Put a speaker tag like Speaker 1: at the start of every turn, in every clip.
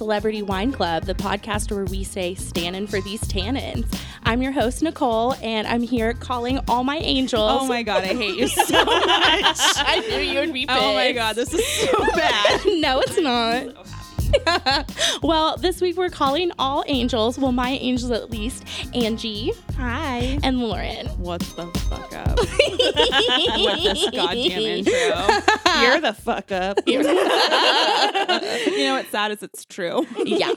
Speaker 1: Celebrity Wine Club, the podcast where we say standing for these tannins. I'm your host, Nicole, and I'm here calling all my angels.
Speaker 2: Oh my god, I hate you so much.
Speaker 1: I knew you would be pissed.
Speaker 2: oh my god, this is so bad.
Speaker 1: no, it's not. well, this week we're calling all angels, well, my angels at least, Angie
Speaker 3: Hi.
Speaker 1: and Lauren.
Speaker 2: What the fuck up with this goddamn intro?
Speaker 3: You're the fuck up.
Speaker 2: you know what's sad is it's true.
Speaker 1: yeah.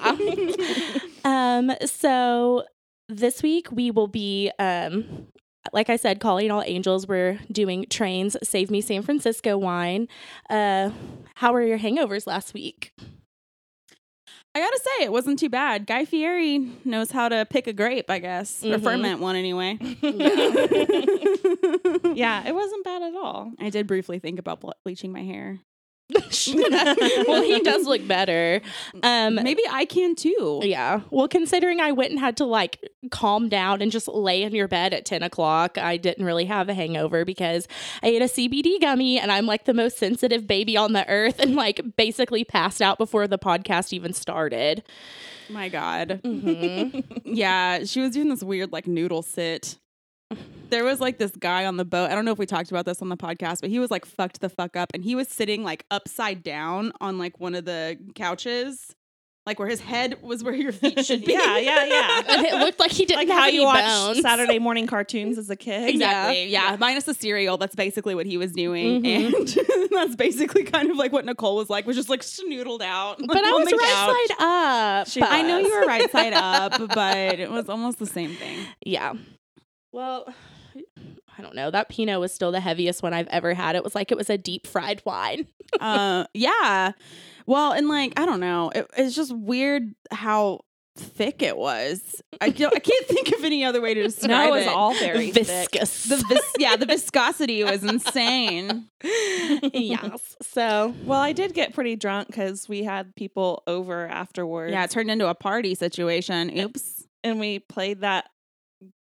Speaker 1: um, so this week we will be um like I said, calling all angels. We're doing trains, Save Me San Francisco wine. Uh how were your hangovers last week?
Speaker 2: I gotta say, it wasn't too bad. Guy Fieri knows how to pick a grape, I guess, or
Speaker 1: Mhm.
Speaker 2: ferment one anyway.
Speaker 3: yeah, it wasn't bad at all.
Speaker 2: I did briefly think about ble- bleaching my hair.
Speaker 1: Well, he does look better. Um
Speaker 2: Maybe I can too.
Speaker 1: yeah. Well, considering I went and had to like calm down and just lay in your bed at 10 o'clock, I didn't really have a hangover because I ate a CBD gummy and I'm like the most sensitive baby on the earth and like basically passed out before the podcast even started.
Speaker 2: My God.
Speaker 1: Mhm.
Speaker 2: Yeah, she was doing this weird like noodle sit. There was like this guy on the boat. I don't know if we talked about this on the podcast, but he was like fucked the fuck up and he was sitting like upside down on like one of the couches, like where his head was where your feet should be.
Speaker 3: Yeah, yeah, yeah.
Speaker 1: And it looked like he didn't
Speaker 3: like
Speaker 1: have
Speaker 3: how
Speaker 1: any
Speaker 3: you watch
Speaker 1: bones.
Speaker 3: Saturday morning cartoons as a kid.
Speaker 2: Exactly. Yeah. Minus the cereal. That's basically what he was doing.
Speaker 1: Mhm.
Speaker 2: And that's basically kind of like what Nicole was like, was just like snoodled out.
Speaker 1: But I was
Speaker 2: the
Speaker 1: right
Speaker 2: couch.
Speaker 1: side up.
Speaker 3: She
Speaker 2: I know you were right side up, but it was almost the same thing.
Speaker 1: Yeah. Well, I don't know. That Pinot was still the heaviest one I've ever had. It was like it was a deep fried wine.
Speaker 2: uh yeah well and like i don't know it, it's just weird how thick it was i, don't, I can't think of any other way to describe
Speaker 3: No, it was all very thick.
Speaker 1: Viscous.
Speaker 2: the vis- yeah the viscosity was insane
Speaker 1: yes. So
Speaker 3: Well, I did get pretty drunk because we had people over afterwards.
Speaker 2: yeah it turned into a party situation oops
Speaker 3: and we played that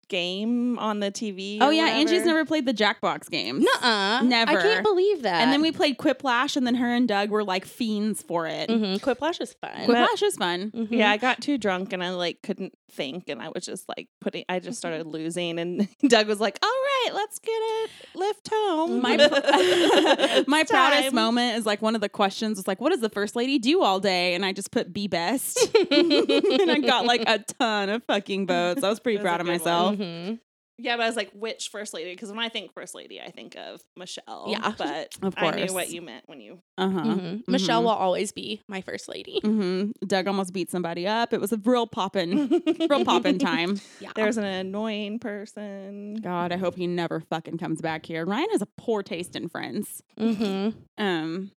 Speaker 3: game on the TV.
Speaker 2: oh
Speaker 3: or
Speaker 2: yeah angie's never played the jackbox games
Speaker 1: Nuh-uh.
Speaker 2: Never.
Speaker 1: I can't believe that.
Speaker 2: and then we played quiplash and then her and doug were like fiends for it
Speaker 1: mm-hmm. Quiplash is fun.
Speaker 2: quiplash is fun
Speaker 1: Mhm.
Speaker 3: Yeah, I got too drunk and I like couldn't think and I was just like putting I just started losing and Doug was like, "All right, let's get it lift home."
Speaker 2: my my
Speaker 3: It's
Speaker 2: proudest
Speaker 3: time.
Speaker 2: moment is like one of the questions was like, "What does the first lady do all day?" And I just put "be best," and I got like a ton of fucking votes. I was pretty
Speaker 3: It was
Speaker 2: proud of
Speaker 3: good
Speaker 2: myself.
Speaker 1: Mhm.
Speaker 3: Yeah, but I was like, which first lady? Because when I think first lady, I think of Michelle.
Speaker 1: Yeah.
Speaker 3: but
Speaker 2: Of
Speaker 3: I knew what you meant when you.
Speaker 2: Uh huh.
Speaker 1: Mhm. Michelle will always be my first lady.
Speaker 2: hmm Doug almost beat somebody up. It was a real poppin', real poppin' time.
Speaker 1: Yeah.
Speaker 3: There's an annoying person.
Speaker 2: God, I hope he never fucking comes back here. Ryan has a poor taste in friends.
Speaker 1: hmm
Speaker 2: Um,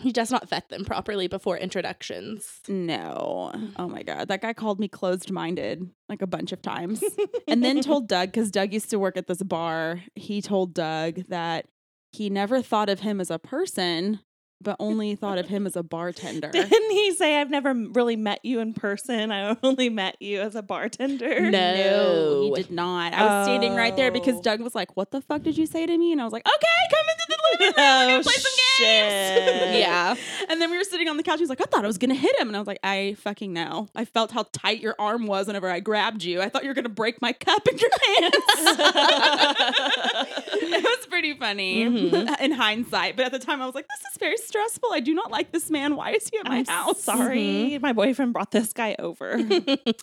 Speaker 1: He does not vet them properly before introductions.
Speaker 2: No. Oh my God. That guy called me closed minded like a bunch of times. and then told Doug, because Doug used to work at this bar, he told Doug that he never thought of him as a person, but only thought of him as a bartender.
Speaker 3: Didn't he say, "I've never really met you in person. I only met you as a bartender"?
Speaker 1: No.
Speaker 2: he did not. I was standing right there because
Speaker 3: Oh.
Speaker 2: Doug was like, What the fuck did you say to me? And I was like, Okay, come into the living room. We're
Speaker 3: Oh,
Speaker 2: gonna play some games.
Speaker 1: Yeah.
Speaker 2: And then we were sitting on the couch. He was like, I thought I was going to hit him. And I was like, I fucking know. I felt how tight your arm was whenever I grabbed you. I thought you were going to break my cup in your hands. it was pretty funny
Speaker 1: Mhm.
Speaker 2: in hindsight. But at the time, I was like, this is very stressful. I do not like this man. Why is he at my
Speaker 3: I'm
Speaker 2: house?
Speaker 3: sorry. My boyfriend brought this guy over.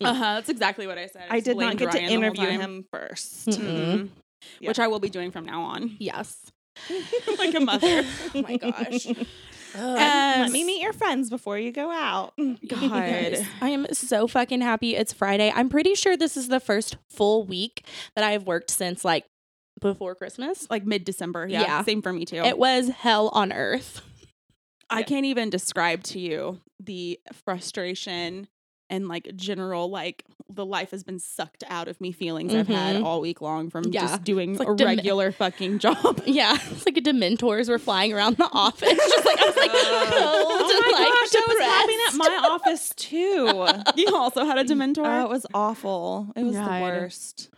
Speaker 2: Uh huh. That's exactly what I said.
Speaker 3: I
Speaker 2: just
Speaker 3: did not get to
Speaker 2: Ryan the whole
Speaker 3: interview him 1st
Speaker 2: Mhm.
Speaker 3: Yeah.
Speaker 2: Which I will be doing from now on,
Speaker 1: yes.
Speaker 2: like a mother.
Speaker 1: Oh my gosh.
Speaker 3: Let me meet your friends before you go out.
Speaker 2: God.
Speaker 1: I am so fucking happy it's Friday. I'm pretty sure this is the first full week that I've worked since like before Christmas.
Speaker 2: Like mid December. Yeah,
Speaker 1: Yeah.
Speaker 2: Same for me too.
Speaker 1: It was hell on earth.
Speaker 2: I
Speaker 3: Yeah.
Speaker 2: can't even describe to you the frustration and like general like the life has been sucked out of me feelings I've had
Speaker 1: Mhm.
Speaker 2: all week long from
Speaker 1: Yeah.
Speaker 2: just doing
Speaker 1: like
Speaker 2: a
Speaker 1: dem-
Speaker 2: regular fucking job.
Speaker 1: Yeah, it's like a Dementors were flying around the office. Just like I was like,
Speaker 3: Oh
Speaker 1: cold and
Speaker 3: my
Speaker 1: like
Speaker 3: gosh, that was happening at my office too.
Speaker 2: you also had a Dementor.
Speaker 3: Oh, it was awful. It was the worst.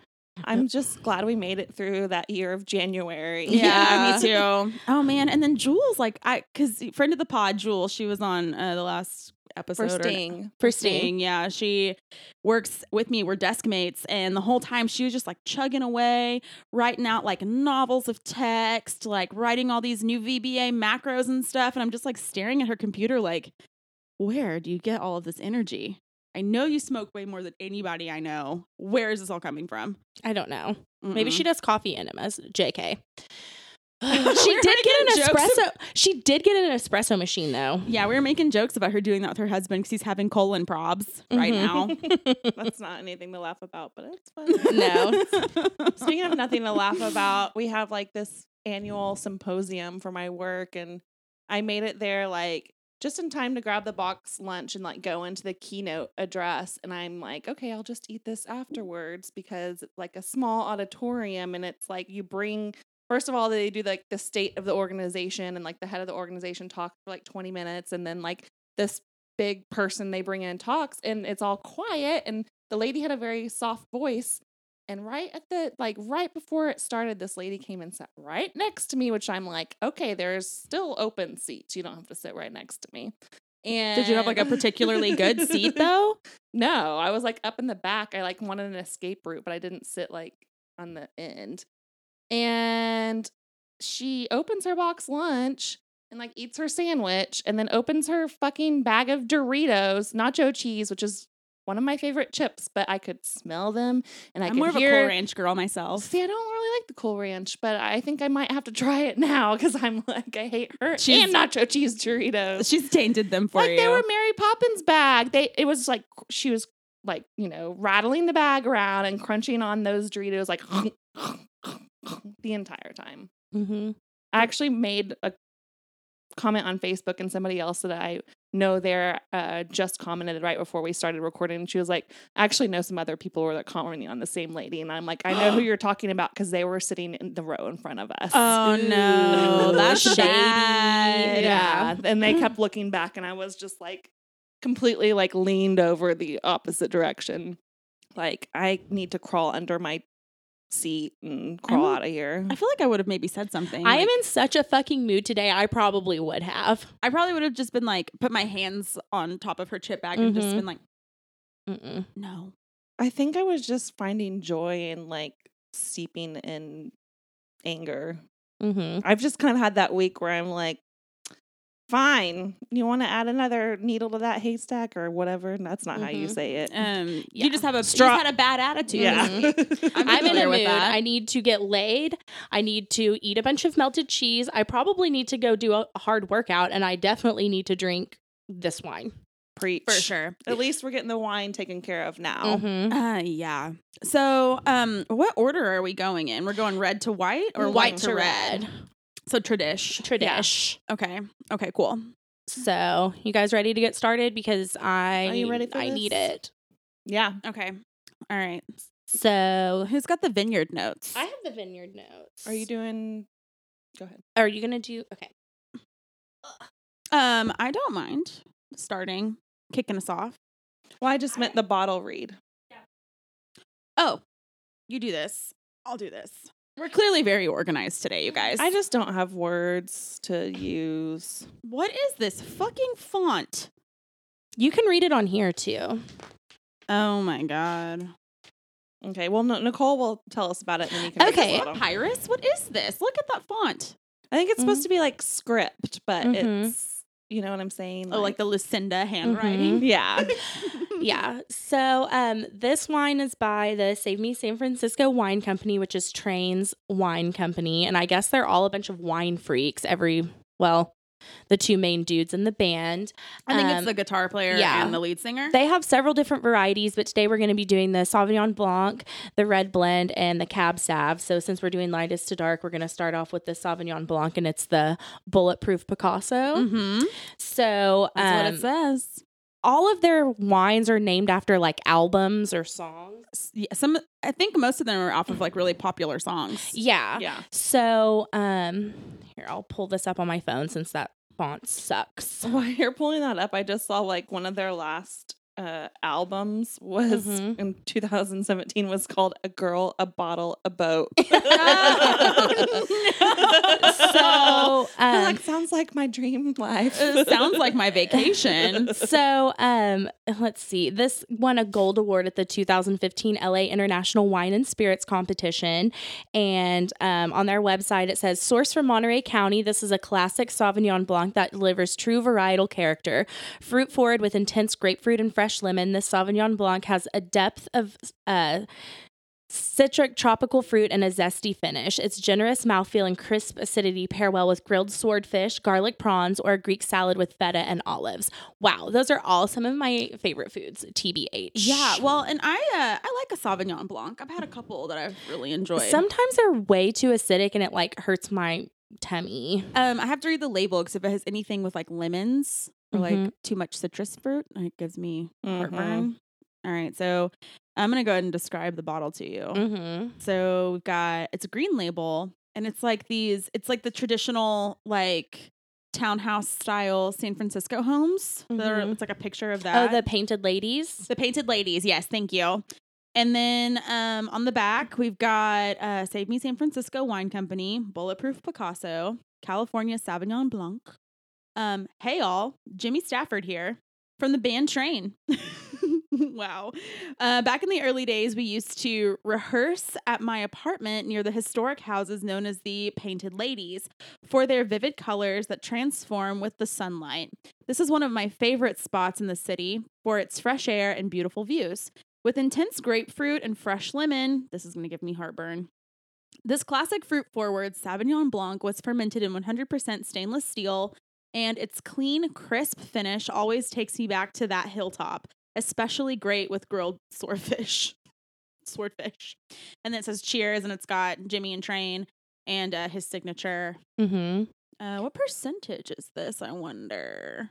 Speaker 3: I'm just glad we made it through that year of January.
Speaker 2: Yeah, me too. Oh man, and then Jules, like I, because friend of the pod, Jules, she was on uh, the last episode.
Speaker 3: For
Speaker 2: or-
Speaker 3: Sting.
Speaker 1: For
Speaker 2: Sting,
Speaker 1: Sting.
Speaker 2: yeah, she works with me. We're desk mates, and the whole time she was just like chugging away, writing out like novels of text, like writing all these new VBA macros and stuff. And I'm just like staring at her computer, like, where do you get all of this energy? I know you smoke way more than anybody I know. Where is this all coming from?
Speaker 1: I don't know. Maybe
Speaker 2: Mm-mm.
Speaker 1: she does coffee enemas. JK. She did get an
Speaker 2: making jokes
Speaker 1: espresso. She did get an espresso machine though.
Speaker 2: Yeah, we were making jokes about her doing that with her husband because he's having colon probs right mm-hmm. now.
Speaker 3: That's not anything to laugh about, but it's fun.
Speaker 1: No.
Speaker 3: Speaking of nothing to laugh about, we have like this annual symposium for my work, and I made it there like just in time to grab the box lunch and like go into the keynote address. And I'm like, okay, I'll just eat this afterwards because like a small auditorium, and it's like you bring. First of all, they do like the state of the organization, and like the head of the organization talks for like 20 minutes, and then like this big person they bring in talks, and it's all quiet. And the lady had a very soft voice, and right at the like right before it started, this lady came and sat right next to me, which I'm like, okay, there's still open seats. You don't have to sit right next to me. And
Speaker 2: Did you have like a particularly good seat though?
Speaker 3: no, I was like up in the back. I like wanted an escape route, but I didn't sit like on the end. And she opens her box lunch and like eats her sandwich and then opens her fucking bag of Doritos, nacho cheese, which is one of my favorite chips, but I could smell them and I
Speaker 2: I'm
Speaker 3: could
Speaker 2: more of a Cool Ranch girl myself.
Speaker 3: See, I don't really like the Cool Ranch, but I think I might have to try it now because I'm like, I hate her
Speaker 2: She's-
Speaker 3: and nacho cheese Doritos.
Speaker 2: She's tainted them for
Speaker 3: like
Speaker 2: you.
Speaker 3: they were Mary Poppins bag. They it was like she was like you know rattling the bag around and crunching on those Doritos like the entire time.
Speaker 1: Mm-hmm.
Speaker 3: I actually made a comment on Facebook and somebody else that I know there uh, just commented right before we started recording. And she was like, I actually know some other people who were like commenting on the same lady. And I'm like, I know who you're talking about because they were sitting in the row in front of us.
Speaker 2: Oh no, that's
Speaker 1: shady.
Speaker 2: bad.
Speaker 3: yeah. And they kept looking back and I was just like completely like leaned over the opposite direction. Like I need to crawl under my seat and crawl
Speaker 2: I'm-
Speaker 3: out of here.
Speaker 2: I feel like I would have maybe said something.
Speaker 1: I am in such a fucking mood today. I probably would have.
Speaker 2: I probably would have just been like, put my hands on top of her chip bag and just
Speaker 1: Mhm.
Speaker 2: been like,
Speaker 1: Mm-mm.
Speaker 2: no.
Speaker 3: I think I was just finding joy in like seeping in anger.
Speaker 1: Mm-hmm.
Speaker 3: I've just kind of had that week where I'm like, fine, you want to add another needle to that haystack or whatever? That's not how you
Speaker 1: Mhm.
Speaker 3: say it.
Speaker 2: Um,
Speaker 1: Yeah.
Speaker 2: You just have a
Speaker 3: Straw-
Speaker 2: you just had a bad attitude.
Speaker 3: yeah.
Speaker 2: I'm
Speaker 1: I'm in a
Speaker 2: with
Speaker 1: mood.
Speaker 2: that.
Speaker 1: I need to get laid. I need to eat a bunch of melted cheese. I probably need to go do a hard workout, and I definitely need to drink this wine.
Speaker 3: Preach.
Speaker 2: for sure.
Speaker 3: At least we're getting the wine taken care of now.
Speaker 1: Mhm.
Speaker 2: Uh, yeah. So, um, what order are we going in? We're going red to white or white, to red? So tradish.
Speaker 1: Tradish.
Speaker 2: Okay. Okay. Cool.
Speaker 1: So, you guys ready to get started? Because I
Speaker 3: Are you ready for
Speaker 1: I need it.
Speaker 3: Yeah.
Speaker 2: Okay. All right.
Speaker 1: So,
Speaker 2: Who's got the vineyard notes?
Speaker 1: I have the vineyard notes.
Speaker 3: Are you doing? Go ahead.
Speaker 1: Are you gonna do? Okay.
Speaker 2: Um, I don't mind starting kicking us off.
Speaker 3: Well, I just meant the bottle read.
Speaker 2: Oh, you do this. I'll do this. We're clearly very organized today, you guys.
Speaker 3: I just don't have words to use.
Speaker 2: what is this fucking font?
Speaker 1: You can read it on here too.
Speaker 2: Oh my god.
Speaker 3: Okay. Well, no, Nicole will tell us about it. And then you can
Speaker 1: Okay.
Speaker 3: bottom.
Speaker 2: Papyrus? What is this? Look at that font.
Speaker 3: I think it's supposed
Speaker 1: Mhm.
Speaker 3: to be like script, but
Speaker 1: Mhm.
Speaker 3: it's you know what I'm saying.
Speaker 2: Oh, like the Lucinda handwriting.
Speaker 3: yeah.
Speaker 1: Yeah. So um this wine is by the Save Me San Francisco Wine Company, which is Train's wine company. And I guess they're all a bunch of wine freaks. Every well, the two main dudes in the band.
Speaker 2: I think
Speaker 1: Um,
Speaker 2: it's the guitar player
Speaker 1: yeah.
Speaker 2: and the lead singer.
Speaker 1: They have several different varieties, but today we're going to be doing the Sauvignon Blanc, the Red Blend, and the Cab Sav. So since we're doing lightest to dark, we're going to start off with the Sauvignon Blanc, and it's the Bulletproof Picasso.
Speaker 2: mm-hmm.
Speaker 1: So
Speaker 2: That's what
Speaker 1: um,
Speaker 2: it says.
Speaker 1: all of their wines are named after like albums or songs.
Speaker 2: Yeah, some I think most of them are off of like really popular songs.
Speaker 1: Yeah.
Speaker 3: Yeah.
Speaker 1: So um here I'll pull this up on my phone since that sucks.
Speaker 3: While you're pulling that up, I just saw like one of their last uh, albums was
Speaker 1: Mhm.
Speaker 3: in 2017 was called "A Girl, a Bottle, a Boat."
Speaker 1: So, um,
Speaker 3: like sounds like my dream life.
Speaker 2: Sounds like my vacation.
Speaker 1: so um let's see this won a gold award at the 2015 la international wine and spirits competition and um, on their website it says source from monterey county this is a classic sauvignon blanc that delivers true varietal character fruit forward with intense grapefruit and fresh lemon this sauvignon blanc has a depth of uh Citric tropical fruit and a zesty finish. Its generous mouthfeel and crisp acidity pair well with grilled swordfish, garlic prawns, or a Greek salad with feta and olives. Wow, those are all some of my favorite foods. TBH.
Speaker 2: Yeah, well, and I uh, I like a Sauvignon Blanc. I've had a couple that I've really enjoyed.
Speaker 1: sometimes they're way too acidic and it like hurts my tummy.
Speaker 2: um, I have to read the label because if it has anything with like lemons or like
Speaker 1: Mhm.
Speaker 2: too much citrus fruit, it gives me
Speaker 3: Mhm.
Speaker 2: heartburn. All right, so I'm gonna go ahead and describe the bottle to you.
Speaker 1: Mm-hmm.
Speaker 2: So we've got it's a green label, and it's like these. It's like the traditional like townhouse style San Francisco homes. They're-
Speaker 1: Mhm.
Speaker 2: It's like a picture of that.
Speaker 1: Oh, the painted ladies.
Speaker 2: The painted ladies, yes, thank you. And then um, on the back, we've got uh, Save Me San Francisco Wine Company, Bulletproof Picasso, California Sauvignon Blanc. Um, hey, all, Jimmy Stafford here from the band Train. wow. Uh, back in the early days, we used to rehearse at my apartment near the historic houses known as the Painted Ladies for their vivid colors that transform with the sunlight. This is one of my favorite spots in the city for its fresh air and beautiful views. With intense grapefruit and fresh lemon, this is going to give me heartburn. This classic fruit forward Sauvignon Blanc was fermented in 100% stainless steel, and its clean, crisp finish always takes me back to that hilltop, especially great with grilled swordfish. Swordfish. And then it says cheers, and it's got Jimmy and Train and uh, his signature.
Speaker 1: Mm-hmm.
Speaker 2: Uh, what percentage is this? I wonder.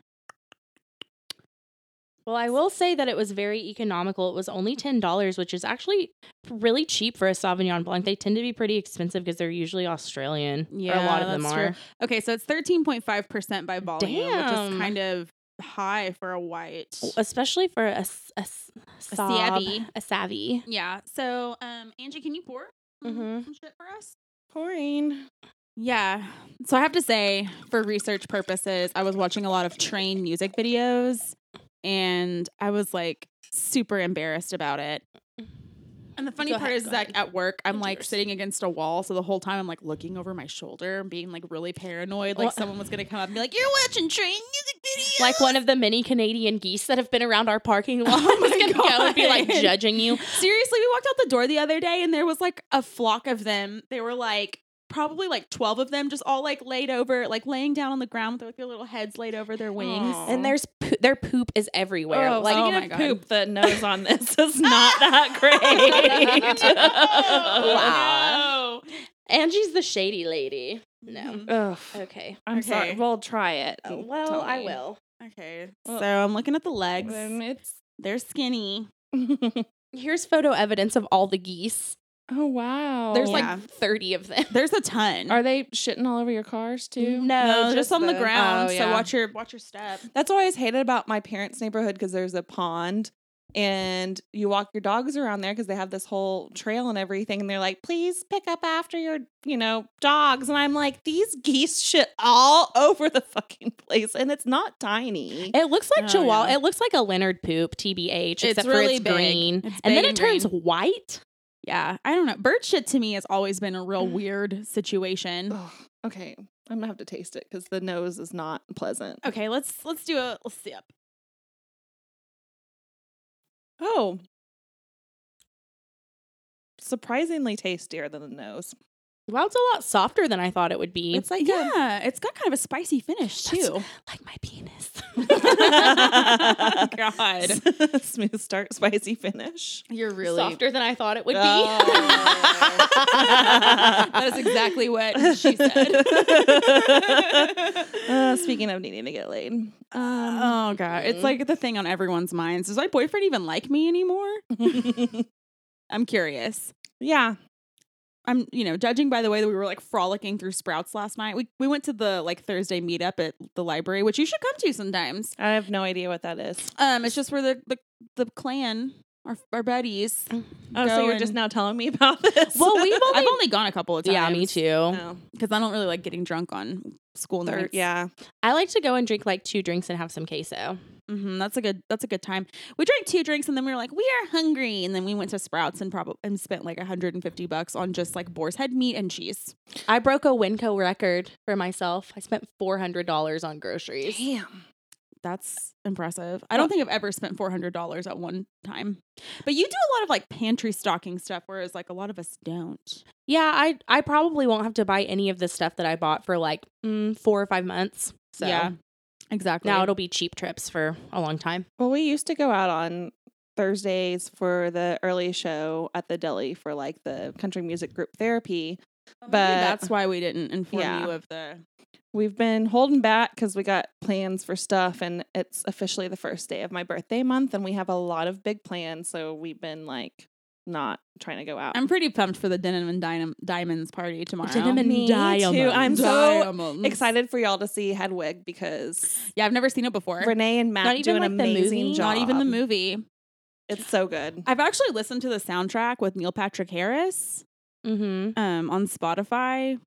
Speaker 1: Well, I will say that it was very economical. It was only ten dollars, which is actually really cheap for a Sauvignon Blanc. They tend to be pretty expensive because they're usually Australian. or a lot of them are.
Speaker 2: true. Okay, so it's 13.5% by volume, which is kind of high for a white.
Speaker 1: especially for a sob,
Speaker 2: savvy.
Speaker 1: a savvy.
Speaker 2: Yeah. So, um, Angie, can you pour some-
Speaker 1: Mhm.
Speaker 2: some shit for us?
Speaker 3: Pouring.
Speaker 2: Yeah. So I have to say, for research purposes, I was watching a lot of train music videos and I was like super embarrassed about it. And the funny
Speaker 1: Go
Speaker 2: part
Speaker 1: ahead,
Speaker 2: is like
Speaker 1: ahead.
Speaker 2: at work, I'm like sitting against a wall. So the whole time I'm like looking over my shoulder and being like really paranoid. Like
Speaker 1: Well-
Speaker 2: someone was going to come up and be like, You're watching train music videos.
Speaker 1: Like one of the many Canadian geese that have been around our parking oh lot
Speaker 2: Oh
Speaker 1: was gonna go and be like judging you.
Speaker 2: Seriously, we walked out the door the other day and there was like a flock of them. They were like probably like 12 of them just all like laid over, like laying down on the ground with like their little heads laid over their wings.
Speaker 3: Aw.
Speaker 1: And there's po- their poop is everywhere.
Speaker 3: Oh,
Speaker 1: like
Speaker 2: oh my
Speaker 3: of
Speaker 2: God.
Speaker 3: poop, the nose on this is not that great.
Speaker 1: Wow. Angie's the shady lady. No. Mm-hmm.
Speaker 3: Ugh.
Speaker 1: Okay.
Speaker 3: I'm sorry.
Speaker 2: Okay.
Speaker 3: Well, try it.
Speaker 1: Oh,
Speaker 3: and
Speaker 1: well, I will.
Speaker 2: Okay.
Speaker 3: Well,
Speaker 2: so I'm looking at the legs.
Speaker 3: Then it's.
Speaker 2: They're skinny.
Speaker 1: Here's photo evidence of all the geese.
Speaker 3: Oh wow.
Speaker 1: There's
Speaker 2: Yeah.
Speaker 1: like 30 of them.
Speaker 2: There's a ton.
Speaker 3: Are they shitting all over your cars too?
Speaker 2: no, just, on the,
Speaker 3: the-
Speaker 2: ground.
Speaker 3: oh,
Speaker 2: So
Speaker 3: yeah.
Speaker 2: watch your watch your step.
Speaker 3: That's what I always hated about my parents' neighborhood because there's a pond and you walk your dogs around there because they have this whole trail and everything. And they're like, please pick up after your, you know, dogs. And I'm like, these geese shit all over the fucking place. And it's not tiny.
Speaker 1: It looks like
Speaker 2: Oh,
Speaker 1: Chihuahua.
Speaker 2: yeah.
Speaker 1: It looks like a Leonard poop, TBH,
Speaker 2: It's
Speaker 1: except
Speaker 2: really
Speaker 1: for it's
Speaker 2: big.
Speaker 1: green.
Speaker 2: It's
Speaker 1: and then
Speaker 2: big
Speaker 1: it
Speaker 2: and
Speaker 1: turns white.
Speaker 2: Yeah, I don't know. Bird shit to me has always been a real mm. weird situation.
Speaker 3: Ugh, okay. I'm gonna have to taste it because the nose is not pleasant.
Speaker 2: Okay, let's let's do a let's sip.
Speaker 3: Oh. Surprisingly tastier than the nose.
Speaker 1: Wow, it's a lot softer than I thought it would be.
Speaker 3: It's like a-
Speaker 2: Yeah, it's got kind of a spicy finish too.
Speaker 1: like my penis.
Speaker 2: God.
Speaker 3: Smooth start, spicy finish.
Speaker 2: You're really
Speaker 1: Softer than I thought it would
Speaker 3: Oh.
Speaker 2: that is exactly what she said.
Speaker 3: Uh, speaking of needing to get laid, um,
Speaker 2: oh god, it's
Speaker 1: Mm.
Speaker 2: like the thing on everyone's minds. Does my boyfriend even like me anymore? I'm curious.
Speaker 3: yeah,
Speaker 2: I'm, you know, judging by the way that we were like frolicking through Sprouts last night. We we went to the like Thursday meetup at the library, which you should come to sometimes.
Speaker 3: I have no idea what that is.
Speaker 2: Um, it's just where the, the the clan, our our buddies.
Speaker 3: Oh, so you're just now telling me about this?
Speaker 1: Well, we've only
Speaker 2: I've only gone a couple of times.
Speaker 1: yeah, me too.
Speaker 3: No.
Speaker 2: Because I don't really like getting drunk on school
Speaker 3: Third-
Speaker 2: nights.
Speaker 3: yeah.
Speaker 1: I like to go and drink like two drinks and have some queso.
Speaker 2: hmm that's a good. That's a good time. We drank two drinks and then we were like, we are hungry, and then we went to Sprouts and probably and spent like 150 bucks on just like boar's head meat and cheese.
Speaker 1: I broke a Winco record for myself. I spent four hundred dollars on groceries.
Speaker 3: Damn.
Speaker 2: That's impressive. I don't think I've ever spent four hundred dollars at one time. But you do a lot of like pantry stocking stuff, whereas like a lot of us don't.
Speaker 1: Yeah, I I probably won't have to buy any of the stuff that I bought for like mm, four or five months. So
Speaker 2: Yeah, exactly.
Speaker 1: now it'll be cheap trips for a long time.
Speaker 3: Well, we used to go out on Thursdays for the early show at the deli for like the country music group therapy.
Speaker 2: Maybe
Speaker 3: but-
Speaker 2: that's why we didn't inform
Speaker 3: Yeah.
Speaker 2: you of the.
Speaker 3: We've been holding back because we got plans for stuff, and it's officially the first day of my birthday month, and we have a lot of big plans. So we've been like not trying to go out.
Speaker 2: I'm pretty pumped for the Denim and Dynam- Diamonds party tomorrow.
Speaker 1: Denim and
Speaker 3: Me
Speaker 1: Diamonds.
Speaker 3: too. I'm so
Speaker 2: Diamonds.
Speaker 3: excited for y'all to see Hedwig because
Speaker 2: Yeah, I've never seen it before.
Speaker 3: Renee and Matt
Speaker 1: Not
Speaker 3: do an
Speaker 1: like,
Speaker 3: amazing job.
Speaker 2: Not even the movie.
Speaker 3: It's so good.
Speaker 2: I've actually listened to the soundtrack with Neil Patrick Harris
Speaker 1: Mm-hmm.
Speaker 2: um, on Spotify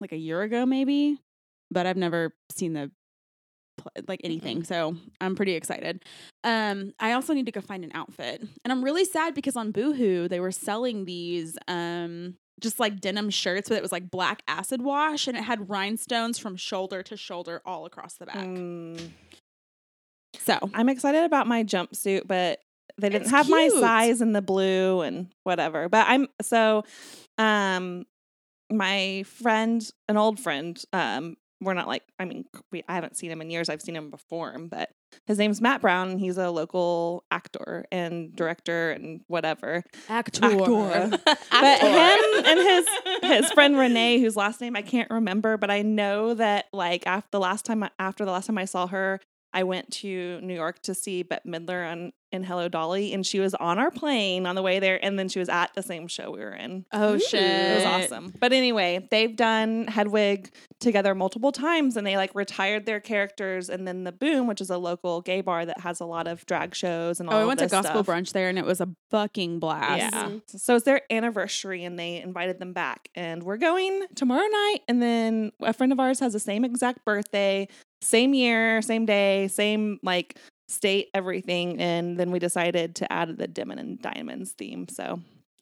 Speaker 2: like a year ago, maybe, but I've never seen the like anything. So I'm pretty excited. Um, I also need to go find an outfit, and I'm really sad because on Boohoo they were selling these um just like denim shirts, but it was like black acid wash, and it had rhinestones from shoulder to shoulder all across the back.
Speaker 3: Mm.
Speaker 2: So
Speaker 3: I'm excited about my jumpsuit, but they didn't
Speaker 2: It's
Speaker 3: have my size in the blue and whatever. But I'm so um my friend, an old friend, um, we're not like I mean, we I haven't seen him in years. I've seen him perform, but his name's Matt Brown and he's a local actor and director and whatever.
Speaker 2: actor,
Speaker 3: Actor. But him and his his friend Renee, whose last name I can't remember, but I know that like after the last time after the last time I saw her, I went to New York to see Bette Midler on in Hello Dolly, and she was on our plane on the way there, and then she was at the same show we were in.
Speaker 2: Oh shit!
Speaker 3: It was awesome. But anyway, they've done Hedwig together multiple times and they like retired their characters and then the Boom, which is a local gay bar that has a lot of drag shows and all
Speaker 2: Oh, I
Speaker 3: of
Speaker 2: went to gospel
Speaker 3: stuff.
Speaker 2: brunch there, and it was a fucking blast.
Speaker 3: Yeah. Mm-hmm. So it's their anniversary and they invited them back. And we're going tomorrow night. And then a friend of ours has the same exact birthday, same year, same day, same like state, everything. And then we decided to add the Denim and Diamonds theme. So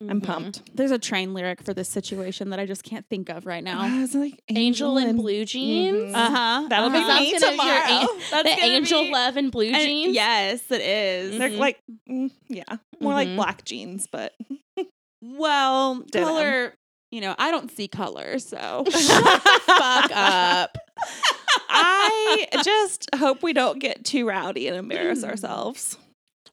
Speaker 3: I'm
Speaker 1: Mhm.
Speaker 3: pumped.
Speaker 2: There's a train lyric for this situation that I just can't think of right now.
Speaker 3: I was like
Speaker 1: Angel in blue jeans.
Speaker 3: Mhm.
Speaker 2: Uh huh.
Speaker 3: That'll be
Speaker 1: Uh-huh.
Speaker 3: me
Speaker 1: That's gonna be your
Speaker 3: tomorrow.
Speaker 1: an-
Speaker 2: That's
Speaker 1: the
Speaker 2: gonna
Speaker 1: angel
Speaker 2: be-
Speaker 1: love in blue
Speaker 2: And-
Speaker 1: jeans.
Speaker 2: yes, it is.
Speaker 3: They're
Speaker 1: Mhm.
Speaker 3: like, mm, yeah, more like
Speaker 1: Mhm.
Speaker 3: black jeans, but
Speaker 2: Well,
Speaker 3: Denim.
Speaker 2: color. You know, I don't see color, so
Speaker 1: Fuck up.
Speaker 3: I just hope we don't get too rowdy and embarrass ourselves.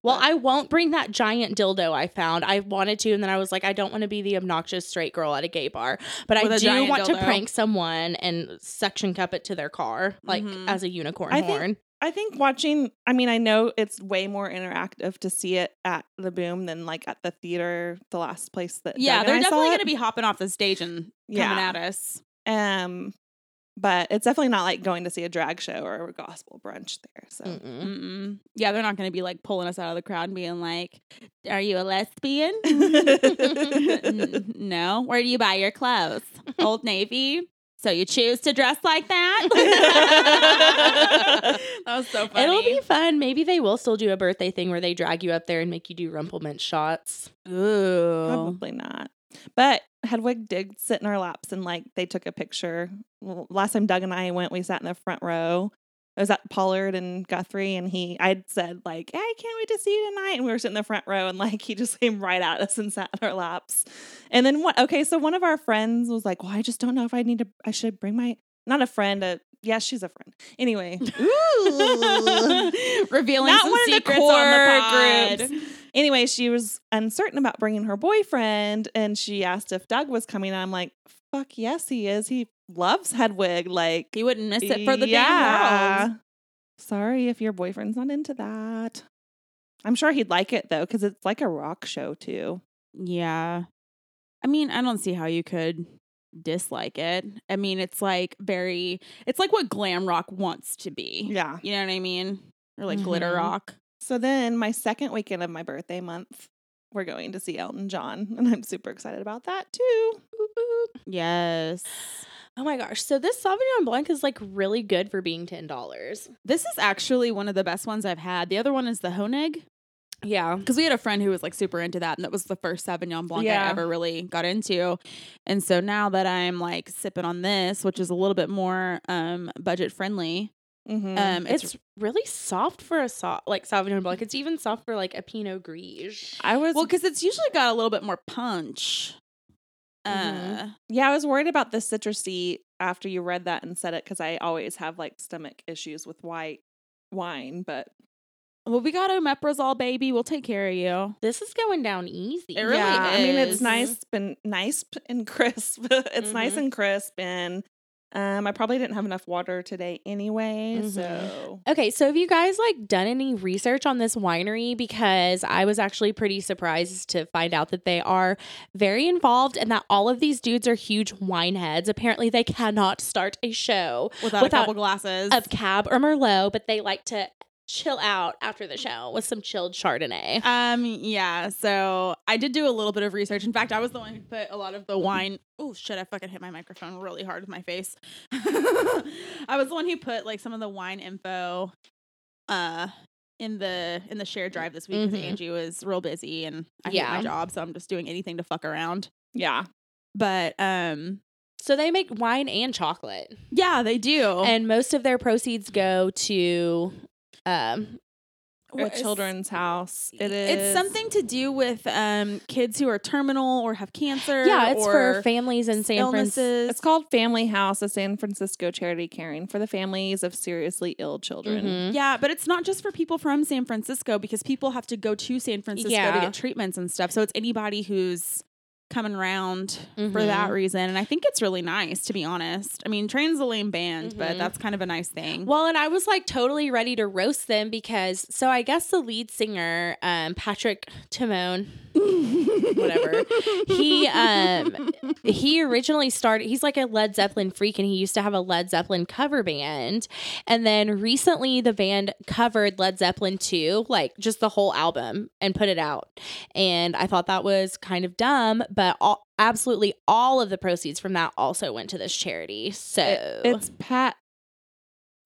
Speaker 1: Well, I won't bring that giant dildo I found. I wanted to, and then I was like, I don't want to be the obnoxious straight girl at a gay bar, but
Speaker 2: With
Speaker 1: I do want
Speaker 2: dildo.
Speaker 1: to prank someone and suction cup it to their car, like
Speaker 2: Mhm.
Speaker 1: as a unicorn
Speaker 3: I think-
Speaker 1: horn.
Speaker 3: I think watching, I mean, I know it's way more interactive to see it at the Boom than like at the theater, the last place that
Speaker 2: yeah,
Speaker 3: Doug
Speaker 2: they're definitely going to be hopping off the stage and coming
Speaker 3: Yeah.
Speaker 2: at us.
Speaker 3: Um, but it's definitely not like going to see a drag show or a gospel brunch there. So
Speaker 1: Mm-mm.
Speaker 2: Mm-mm. Yeah, they're not going to be like pulling us out of the crowd and being like, "Are you a lesbian?" N- no. Where do you buy your clothes? Old Navy. So you choose to dress like that? that was so funny.
Speaker 1: It'll be fun. Maybe they will still do a birthday thing where they drag you up there and make you do rumplemint shots.
Speaker 2: Ooh.
Speaker 3: probably not. But Hedwig did sit in our laps and like they took a picture. Last time Doug and I went, we sat in the front row. I was at Pollard and Guthrie, and he, I'd said like, "Hey, I can't wait to see you tonight." And we were sitting in the front row, and like he just came right at us and sat in our laps. And then what? Okay, so one of our friends was like, "Well, I just don't know if I need to. I should bring my not a friend. A yeah, she's a friend. Anyway,
Speaker 2: Ooh. Revealing
Speaker 3: not
Speaker 2: some
Speaker 3: one of the
Speaker 2: secrets
Speaker 3: core
Speaker 2: on the pod.
Speaker 3: groups. Anyway, she was uncertain about bringing her boyfriend, and she asked if Doug was coming. And I'm like, "Fuck yes, he is. He loves Hedwig. Like,
Speaker 2: He wouldn't miss it for the damn
Speaker 3: yeah.
Speaker 2: world.
Speaker 3: Sorry if your boyfriend's not into that. I'm sure he'd like it though, because it's like a rock show too.
Speaker 2: Yeah. I mean, I don't see how you could dislike it. I mean, it's like very it's like what glam rock wants to be.
Speaker 3: Yeah,
Speaker 2: You know what I mean? Or like glitter
Speaker 1: Mhm.
Speaker 2: rock.
Speaker 3: So then my second weekend of my birthday month, we're going to see Elton John, and I'm super excited about that too.
Speaker 2: Yes.
Speaker 1: Oh my gosh. So this Sauvignon Blanc is like really good for being $10.
Speaker 2: This is actually one of the best ones I've had. The other one is the Honig.
Speaker 1: Yeah.
Speaker 2: Because we had a friend who was like super into that, and that was the first Sauvignon Blanc I ever really got into. And so now that I'm like sipping on this, which is a little bit more um budget friendly,
Speaker 3: Mm-hmm.
Speaker 2: um, it's,
Speaker 1: It's really soft for a soft like Sauvignon Blanc. It's even soft for like a Pinot Gris.
Speaker 3: I was
Speaker 2: well because it's usually got a little bit more punch. Uh,
Speaker 1: Mhm.
Speaker 3: yeah, I was worried about the citrusy after you read that and said it because I always have like stomach issues with white wine, but
Speaker 2: well, we got omeprazole, baby. We'll take care of you.
Speaker 1: This is going down easy.
Speaker 2: It really
Speaker 3: yeah, I mean it's nice and nice and crisp. it's nice
Speaker 1: Mhm.
Speaker 3: and crisp and um I probably didn't have enough water today anyway,
Speaker 1: Mhm.
Speaker 3: so
Speaker 1: Okay, so have you guys like done any research on this winery? Because I was actually pretty surprised to find out that they are very involved and that all of these dudes are huge wine heads. Apparently, they cannot start a show
Speaker 2: Without,
Speaker 1: Without
Speaker 2: a couple glasses.
Speaker 1: of Cab or Merlot, but they like to chill out after the show with some chilled Chardonnay.
Speaker 2: Um, yeah. So I did do a little bit of research. In fact, I was the one who put a lot of the wine. Oh shit! I fucking hit my microphone really hard with my face. I was the one who put like some of the wine info, uh, in the in the shared drive this week because
Speaker 1: Mhm.
Speaker 2: Angie was real busy and I hate
Speaker 1: Yeah.
Speaker 2: my job, so I'm just doing anything to fuck around.
Speaker 3: yeah.
Speaker 2: But um,
Speaker 1: So they make wine and chocolate,
Speaker 2: yeah, they do.
Speaker 1: and most of their proceeds go to um
Speaker 3: A
Speaker 2: What is-
Speaker 3: children's house. It is
Speaker 2: It's something to do with um kids who are terminal or have cancer.
Speaker 1: yeah, it's for families in San Francisco.
Speaker 2: illnesses.
Speaker 3: It's called Family House, a San Francisco charity caring for the families of seriously ill children.
Speaker 1: Mhm.
Speaker 2: Yeah, but it's not just for people from San Francisco because people have to go to San Francisco to get treatments and stuff. So it's anybody who's coming around for
Speaker 1: Mhm.
Speaker 2: that reason. And I think it's really nice, to be honest. I mean, Train's a lame band, but
Speaker 1: Mhm.
Speaker 2: that's kind of a nice thing.
Speaker 1: Well, and I was like totally ready to roast them because so I guess the lead singer, um, Patrick Timone, whatever, he um he originally started he's like a Led Zeppelin freak and he used to have a Led Zeppelin cover band. And then recently the band covered Led Zeppelin 2, like just the whole album and put it out. And I thought that was kind of dumb, but all, absolutely all of the proceeds from that also went to this charity. So
Speaker 3: It- it's Pat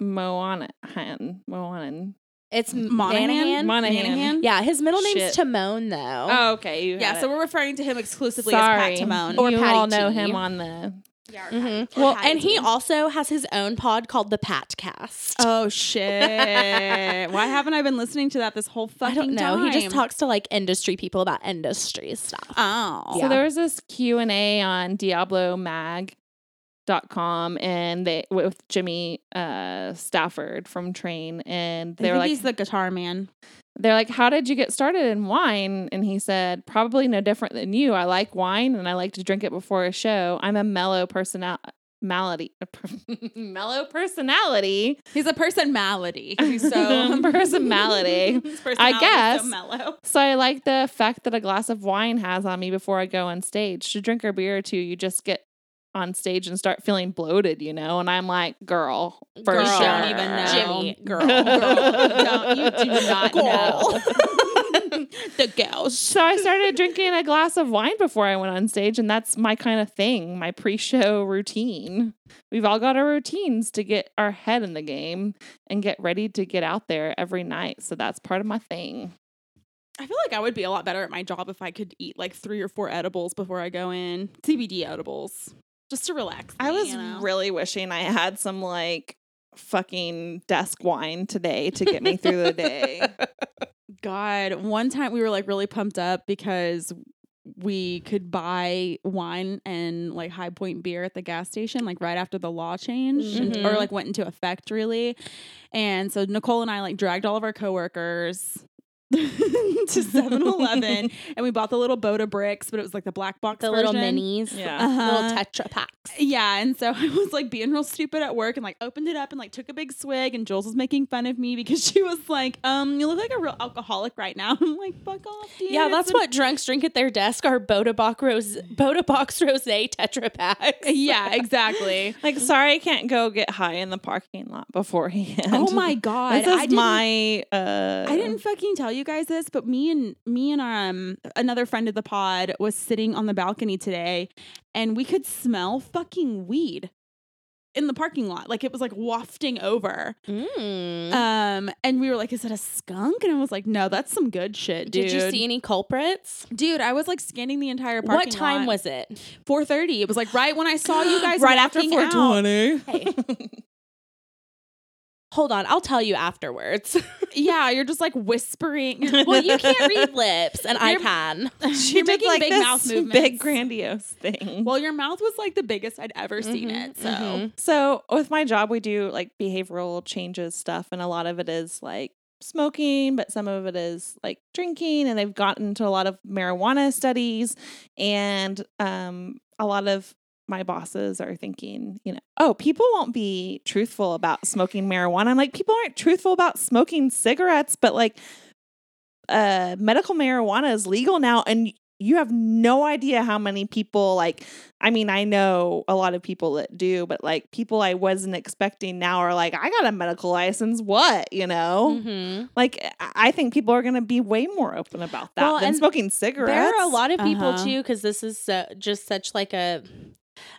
Speaker 3: Moanahan. Moanahan.
Speaker 1: it's
Speaker 2: Monahan?
Speaker 1: Monahan.
Speaker 3: Monahan.
Speaker 1: Yeah, his middle name's
Speaker 3: Shit.
Speaker 1: Timon though.
Speaker 3: Oh, okay. You
Speaker 2: yeah,
Speaker 3: had
Speaker 2: so we're referring to him exclusively
Speaker 3: Sorry.
Speaker 2: as Pat Timone.
Speaker 1: Or
Speaker 3: you
Speaker 1: Patty
Speaker 3: all know
Speaker 1: T.
Speaker 3: him on the.
Speaker 2: Yeah, or
Speaker 1: Mhm.
Speaker 2: Patty-
Speaker 1: Well,
Speaker 2: Patty
Speaker 1: and he
Speaker 2: T.
Speaker 1: also has his own pod called the Patcast.
Speaker 2: Oh shit! Why haven't I been listening to that this whole
Speaker 1: I
Speaker 2: fucking
Speaker 1: don't know.
Speaker 2: time?
Speaker 1: He just talks to like industry people about industry stuff.
Speaker 2: Oh,
Speaker 1: Yeah.
Speaker 3: So there was this Q and A on DiabloMag.com and they with Jimmy uh, Stafford from Train, and
Speaker 2: I
Speaker 3: they were like,
Speaker 2: he's the guitar man.
Speaker 3: They're like, "How did you get started in wine?" And he said, "Probably no different than you. I like wine and I like to drink it before a show. I'm a mellow personality." Malady, mellow personality.
Speaker 2: He's a personality. He's so
Speaker 3: Personality.
Speaker 2: His
Speaker 3: I guess.
Speaker 2: so mellow.
Speaker 3: So I like the effect that a glass of wine has on me before I go on stage. To drink a beer or two, you just get on stage and start feeling bloated, you know. And I'm like, girl, for
Speaker 1: Girl.
Speaker 3: sure.
Speaker 2: don't even know.
Speaker 1: Jimmy, girl,
Speaker 2: girl, don't, you do not
Speaker 1: Girl.
Speaker 2: know. the girls.
Speaker 3: So I started drinking a glass of wine before I went on stage, and that's my kind of thing, my pre-show routine. We've all got our routines to get our head in the game and get ready to get out there every night. So that's part of my thing.
Speaker 2: I feel like I would be a lot better at my job if I could eat like three or four edibles before I go in. CBD edibles. Just to relax.
Speaker 3: I was
Speaker 2: you know?
Speaker 3: really wishing I had some like fucking desk wine today to get me through the day.
Speaker 2: God, one time we were like really pumped up because we could buy wine and like High Point beer at the gas station like right after the law changed and- or
Speaker 1: mm-hmm.
Speaker 2: like went into effect really. And so Nicole and I like dragged all of our coworkers to 7-Eleven and we bought the little Bota bricks, but it was like the black box
Speaker 1: The little minis.
Speaker 3: Yeah.
Speaker 2: Uh-huh.
Speaker 1: Little Tetra packs.
Speaker 2: Yeah, and so I was like being real stupid at work and like opened it up and like took a big swig and Jules was making fun of me because she was like, um, you look like a real alcoholic right now. I'm like, fuck off, dude.
Speaker 1: Yeah, that's
Speaker 2: that's
Speaker 1: what drunks drink at their desk are Bota Box Rose Bota Box Rose Tetra packs.
Speaker 2: Yeah, exactly.
Speaker 3: Like, sorry, I can't go get high in the parking lot beforehand.
Speaker 2: oh my god.
Speaker 3: This is
Speaker 2: I
Speaker 3: my. Uh,
Speaker 2: I didn't fucking tell you guys this, but me and me and um another friend of the pod was sitting on the balcony today and we could smell fucking weed in the parking lot. Like it was like wafting over.
Speaker 1: Mm.
Speaker 2: Um and we were like, is that a skunk? And I was like, no, that's some good shit, dude.
Speaker 1: Did you see any culprits?
Speaker 2: Dude, I was like scanning the entire parking lot
Speaker 1: What time
Speaker 2: lot.
Speaker 1: was it?
Speaker 2: 4:30. It was like right when I saw you guys
Speaker 3: right after
Speaker 2: walking out.
Speaker 3: 420.
Speaker 1: Hey. Hold on, I'll tell you afterwards.
Speaker 2: Yeah, you're just like whispering.
Speaker 1: Well, you can't read lips, and I
Speaker 2: You're-
Speaker 1: can.
Speaker 3: She
Speaker 2: you're
Speaker 3: did
Speaker 2: making
Speaker 3: like
Speaker 2: big
Speaker 3: this
Speaker 2: mouth movements.
Speaker 3: big grandiose thing.
Speaker 2: well, your mouth was like the biggest I'd ever seen
Speaker 1: Mhm,
Speaker 2: it. So
Speaker 1: mhm.
Speaker 3: So with my job, we do like behavioral changes stuff, and a lot of it is like smoking, but some of it is like drinking, and they've gotten to a lot of marijuana studies, and um, a lot of my bosses are thinking, you know, oh, people won't be truthful about smoking marijuana. I'm like, people aren't truthful about smoking cigarettes, but like, uh, medical marijuana is legal now, and you have no idea how many people like I mean, I know a lot of people that do, but like people I wasn't expecting now are like, I got a medical license. What, you know?
Speaker 1: Mhm.
Speaker 3: Like, I I think people are going to be way more open about that
Speaker 1: Well,
Speaker 3: than
Speaker 1: and
Speaker 3: smoking cigarettes.
Speaker 1: There are a lot of people
Speaker 2: Uh-huh.
Speaker 1: too, because this is uh, just such like a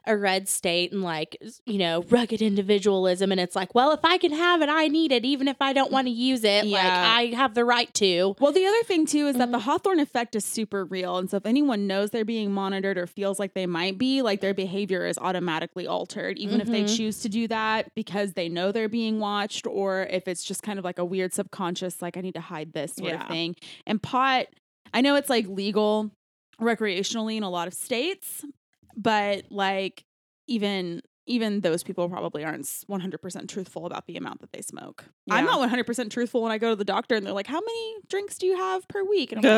Speaker 1: a red state and like you know rugged individualism, and it's like, well, if I can have it, I need it, even if I don't want to use it. Like I have the right to.
Speaker 2: Well, the other thing too is that
Speaker 1: Mm-hmm.
Speaker 2: the Hawthorne effect is super real. And so if anyone knows they're being monitored or feels like they might be, like their behavior is automatically altered, even if they
Speaker 1: Mhm.
Speaker 2: choose to do that because they know they're being watched, or if it's just kind of like a weird subconscious, like I need to hide this sort
Speaker 3: Yeah.
Speaker 2: of thing. And pot, I know it's like legal recreationally in a lot of states, but like even even those people probably aren't 100% truthful about the amount that they smoke. I'm not 100% truthful when I go to the doctor and they're like, "How many drinks do you have per week?" And I'm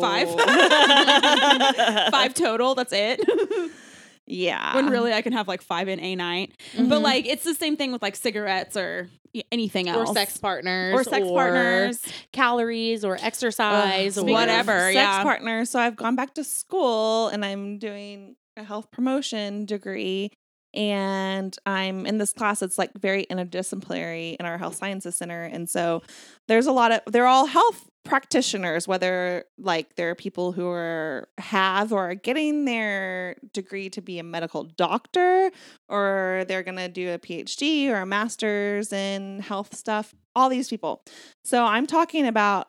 Speaker 2: like. "Mm, five, five total. That's it.
Speaker 3: yeah.
Speaker 2: when really I can have like five in a night.
Speaker 1: Mm-hmm.
Speaker 2: But like it's the same thing with like cigarettes or anything else.
Speaker 1: Or sex partners,
Speaker 2: or sex partners.
Speaker 1: calories, or exercise,
Speaker 3: Ugh,
Speaker 1: or
Speaker 2: whatever,
Speaker 3: Sex
Speaker 2: yeah.
Speaker 3: partners. So I've gone back to school and I'm doing a health promotion degree. And I'm in this class that's like very interdisciplinary in our health sciences center. And so there's a lot of, they're all health practitioners, whether like there are people who are have or are getting their degree to be a medical doctor, or they're going to do a PhD or a master's in health stuff, all these people. So I'm talking about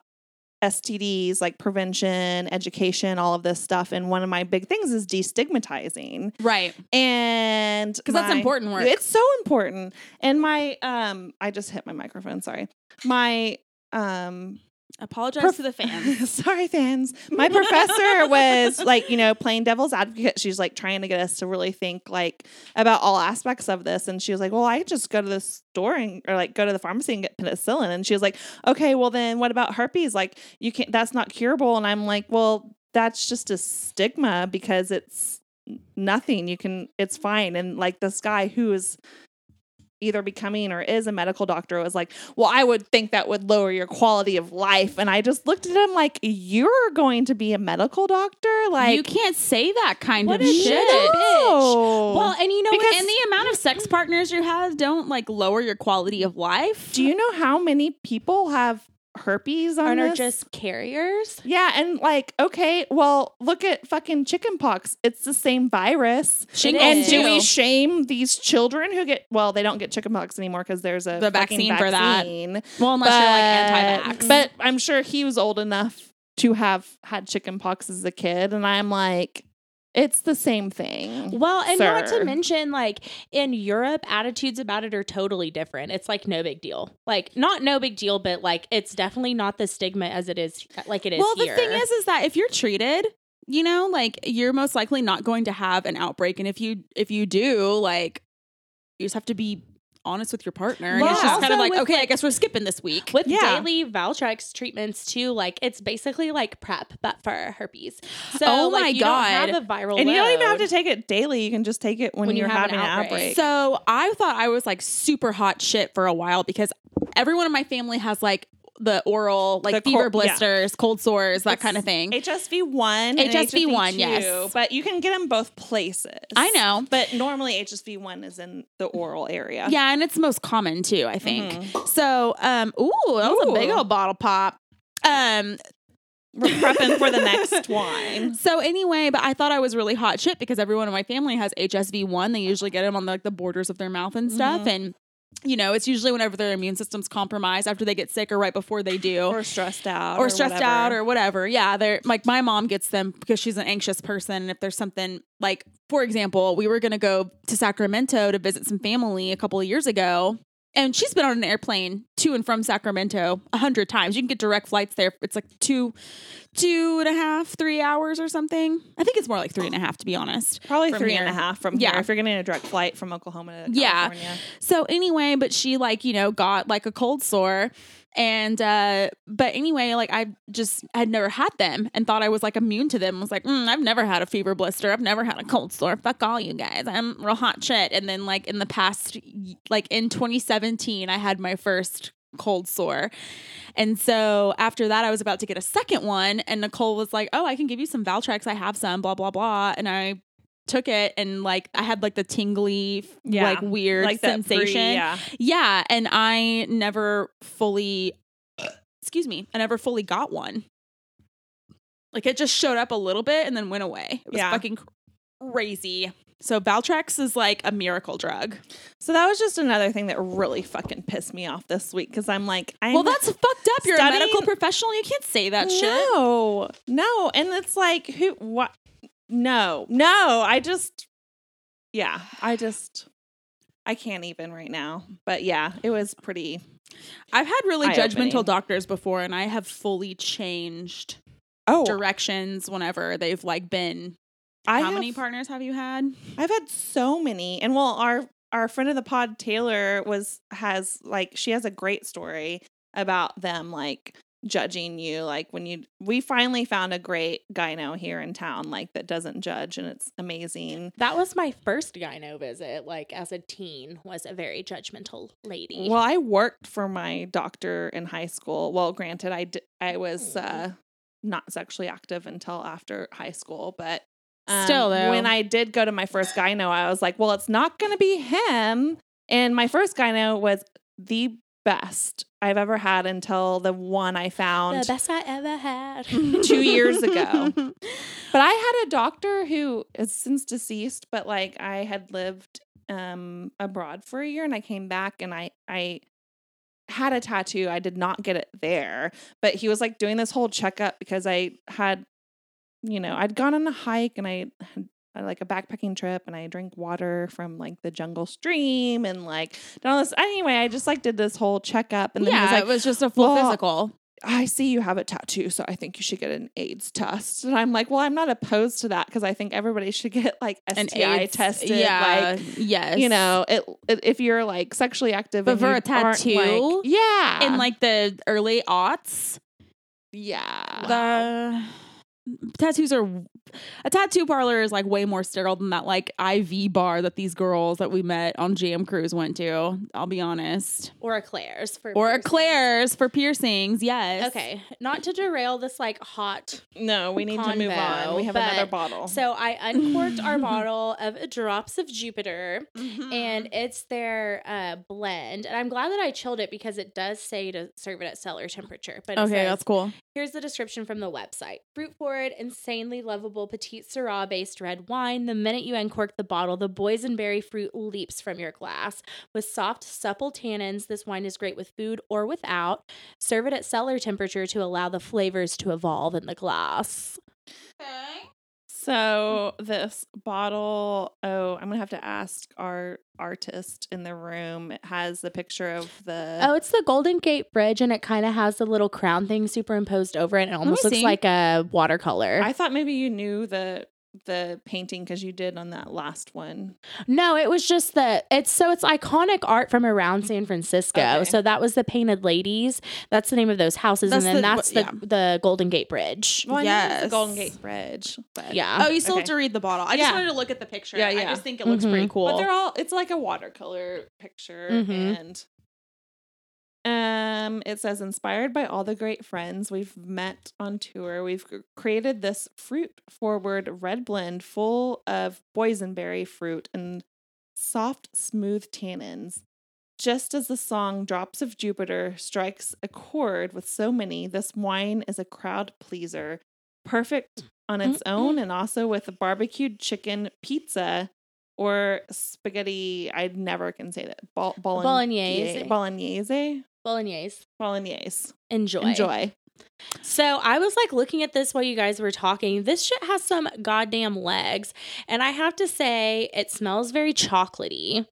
Speaker 3: STDs, like prevention, education, all of this stuff. And one of my big things is destigmatizing.
Speaker 2: right?
Speaker 3: And
Speaker 2: Because that's important work.
Speaker 3: It's so important. And my um I just hit my microphone, sorry. My um
Speaker 2: Apologize
Speaker 3: Prof-
Speaker 2: to the fans.
Speaker 3: Sorry, fans. My professor was like, you know, playing devil's advocate. She's like trying to get us to really think like about all aspects of this. And she was like, Well, I just go to the store and or like go to the pharmacy and get penicillin. And she was like, Okay, well then what about herpes? Like you can't that's not curable. And I'm like, Well, that's just a stigma because it's nothing. You can it's fine. And like this guy who is either becoming or is a medical doctor was like, Well, I would think that would lower your quality of life. And I just looked at him like, You're going to be a medical doctor? Like,
Speaker 2: you can't say that kind of shit.
Speaker 1: bitch. Well, and you know
Speaker 2: because
Speaker 1: what?
Speaker 2: and the amount of sex partners you have don't like lower your quality of life.
Speaker 3: do you know how many people have herpes on
Speaker 1: and are
Speaker 3: this?
Speaker 1: just carriers.
Speaker 3: yeah, and like, okay, well, look at fucking chickenpox. It's the same virus.
Speaker 2: Shingles
Speaker 3: And do we shame these children who get well, they don't get chickenpox anymore because there's a
Speaker 2: The
Speaker 3: fucking
Speaker 2: vaccine for that.
Speaker 3: vaccine.
Speaker 2: Well, unless you're like anti-vax.
Speaker 3: But I'm sure he was old enough to have had chickenpox as a kid, and I'm like, it's the same thing.
Speaker 1: Well, and not to mention, like in Europe, attitudes about it are totally different. It's like no big deal. Like not no big deal, but like it's definitely not the stigma as it is like it is
Speaker 2: well,
Speaker 1: here.
Speaker 2: the thing is, is that if you're treated, you know, like you're most likely not going to have an outbreak, and if you if you do, like you just have to be honest with your partner. And
Speaker 1: Well,
Speaker 2: it's just kind of like,
Speaker 1: with,
Speaker 2: okay, I guess we're skipping this week.
Speaker 1: With
Speaker 3: Yeah.
Speaker 1: daily Valtrex treatments too, like it's basically like prep, but for herpes. So,
Speaker 2: Oh
Speaker 1: like,
Speaker 2: my
Speaker 1: you don't have
Speaker 2: God.
Speaker 1: a viral
Speaker 3: And you don't even have to take it daily. You can just take it when,
Speaker 1: When you
Speaker 3: you're
Speaker 1: have an
Speaker 3: having an
Speaker 1: outbreak.
Speaker 3: outbreak.
Speaker 2: So I thought I was like super hot shit for a while because everyone in my family has like the oral, like
Speaker 3: The
Speaker 2: fever
Speaker 3: cold- yeah.
Speaker 2: blisters, cold sores, that
Speaker 3: It's
Speaker 2: kind of thing.
Speaker 3: HSV one,
Speaker 2: HSV one,
Speaker 3: HSV2,
Speaker 2: yes.
Speaker 3: but you can get them both places.
Speaker 2: I know.
Speaker 3: but normally HSV one is in the oral area.
Speaker 2: Yeah, and it's most common too, I think.
Speaker 3: Mhm.
Speaker 2: So, um, ooh, that was a big old bottle pop. Um,
Speaker 3: we're prepping for the next wine.
Speaker 2: so anyway, but I thought I was really hot shit because everyone in my family has HSV one. They usually get them on like the borders of their mouth and stuff,
Speaker 3: Mhm.
Speaker 2: and you know, it's usually whenever their immune system's compromised after they get sick or right before they do.
Speaker 3: Or stressed out,
Speaker 2: or stressed
Speaker 3: whatever.
Speaker 2: out or whatever. Yeah, they're like my mom gets them because she's an anxious person. And if there's something like, for example, we were gonna go to Sacramento to visit some family a couple of years ago. And she's been on an airplane to and from Sacramento a hundred times. You can get direct flights there. It's like two, two and a half, three hours or something. I think it's more like three and a half, to be honest.
Speaker 3: Probably three and a
Speaker 2: here.
Speaker 3: half from
Speaker 2: Yeah.
Speaker 3: here if you're getting a direct flight from Oklahoma to California. Yeah.
Speaker 2: So anyway, but she like, you know, got like a cold sore. And uh but anyway, like I just had never had them and thought I was like immune to them. I was like, mm, I've never had a fever blister. I've never had a cold sore. Fuck all you guys. I'm real hot shit. And then like in the past like in 2017, I had my first cold sore. And so after that, I was about to get a second one. And Nicole was like, Oh, I can give you some Valtrex. I have some, blah, blah, blah. And I took it and like I had like the tingly,
Speaker 3: Yeah.
Speaker 2: like weird
Speaker 3: Like
Speaker 2: sensation.
Speaker 3: yeah.
Speaker 2: Yeah, and I never fully excuse me, I never fully got one. Like it just showed up a little bit and then went away. It was
Speaker 3: Yeah.
Speaker 2: fucking crazy. So Valtrex is like a miracle drug.
Speaker 3: So that was just another thing that really fucking pissed me off this week because I'm like, I'm
Speaker 2: well, that's fucked up. You're a medical professional. You can't say that shit.
Speaker 3: no, no, and it's like who what? No, no, I just, yeah, I just, I can't even right now. But yeah, it was pretty.
Speaker 2: I've had really judgmental doctors before and I have fully changed
Speaker 3: Oh,
Speaker 2: directions whenever they've like been
Speaker 3: I
Speaker 2: How
Speaker 3: have,
Speaker 2: many partners have you had?
Speaker 3: I've had so many, and well, our our friend of the pod Taylor was has like she has a great story about them like judging you like when you we finally found a great gyno here in town like that doesn't judge and it's amazing
Speaker 1: That was my first gyno visit. Like as a teen, was a very judgmental lady.
Speaker 3: well i worked for my doctor in high school well granted i d- i was uh not sexually active until after high school but um,
Speaker 2: Still, though.
Speaker 3: when i did go to my first gyno i was like well it's not gonna be him and my first gyno was the best i've ever had until the one i found
Speaker 1: the best I ever had.
Speaker 3: Two years ago. But I had a doctor who is since deceased, but like I had lived um abroad for a year and I came back and I I had a tattoo. I did not get it there, but he was like doing this whole checkup because I had you know, I'd gone on a hike and I had like a backpacking trip and I drank water from like the jungle stream and like done all this anyway, I just like did this whole checkup and then he was
Speaker 2: yeah,
Speaker 3: like
Speaker 2: it was just a full
Speaker 3: well,
Speaker 2: physical.
Speaker 3: I see you have a tattoo, so I think you should get an AIDS test. And I'm like, well, I'm not opposed to that because I think everybody should get like
Speaker 2: An
Speaker 3: STI tested.
Speaker 2: Yeah,
Speaker 3: Like,
Speaker 2: yes.
Speaker 3: you know, it, it, if you're like sexually active,
Speaker 2: But
Speaker 3: and
Speaker 2: for a tattoo?
Speaker 3: like- yeah,
Speaker 2: in like the early aughts,
Speaker 3: yeah,
Speaker 2: the mm, tattoos are a tattoo parlor is like way more sterile than that like IV bar that these girls that we met on Jam Cruise went to. I'll be honest.
Speaker 1: or a Claire's for
Speaker 2: Or a
Speaker 1: piercings.
Speaker 2: Claire's for piercings. Yes.
Speaker 1: Okay, not to derail this like hot.
Speaker 3: no, we need to move on. We have another bottle.
Speaker 1: So I uncorked our bottle of Drops of Jupiter.
Speaker 2: Mm-hmm.
Speaker 1: and it's their uh, blend. And I'm glad that I chilled it because it does say to serve it at cellar temperature. But
Speaker 2: okay,
Speaker 1: says,
Speaker 2: that's cool.
Speaker 1: here's the description from the website: fruit forward, insanely lovable petite Syrah based red wine. The minute you uncork the bottle, the boysenberry fruit leaps from your glass with soft, supple tannins. This wine is great with food or without. Serve it at cellar temperature to allow the flavors to evolve in the glass.
Speaker 3: So this bottle, oh, I'm gonna have to ask our artist in the room. It has the picture of the
Speaker 1: Oh, it's the Golden Gate Bridge, and it kind of has the little crown thing superimposed over it. and It almost looks
Speaker 2: see.
Speaker 1: like a watercolor.
Speaker 3: I thought maybe you knew the the painting because you did on that last one.
Speaker 1: No, it was just the it's so it's iconic art from around San Francisco.
Speaker 3: Okay.
Speaker 1: So that was the Painted Ladies. That's the name of those houses,
Speaker 2: That's
Speaker 1: and then
Speaker 2: the-
Speaker 1: that's the
Speaker 2: yeah.
Speaker 1: the Golden Gate Bridge.
Speaker 3: Well, I know it's the
Speaker 2: Yes.
Speaker 3: Golden Gate Bridge. But
Speaker 1: Yeah.
Speaker 2: Oh, you still have to read the bottle. I
Speaker 3: Yeah.
Speaker 2: just wanted to look at the picture.
Speaker 3: Yeah, yeah.
Speaker 2: I just think it looks
Speaker 1: Mhm.
Speaker 2: pretty cool.
Speaker 3: But they're all it's like a watercolor picture
Speaker 1: Mhm.
Speaker 3: and um it says inspired by all the great friends we've met on tour we've created this fruit forward red blend full of boysenberry fruit and soft smooth tannins. Just as the song drops of jupiter strikes a chord with so many this wine is a crowd pleaser. Perfect on its own and also with barbecued chicken pizza or spaghetti. I never can say that. Bol-
Speaker 1: Bolognese.
Speaker 3: Bolognese.
Speaker 1: Bolognese.
Speaker 3: Bolognese.
Speaker 1: Enjoy.
Speaker 3: Enjoy.
Speaker 1: So I was like looking at this while you guys were talking. This shit has some goddamn legs. And I have to say, it smells very chocolatey.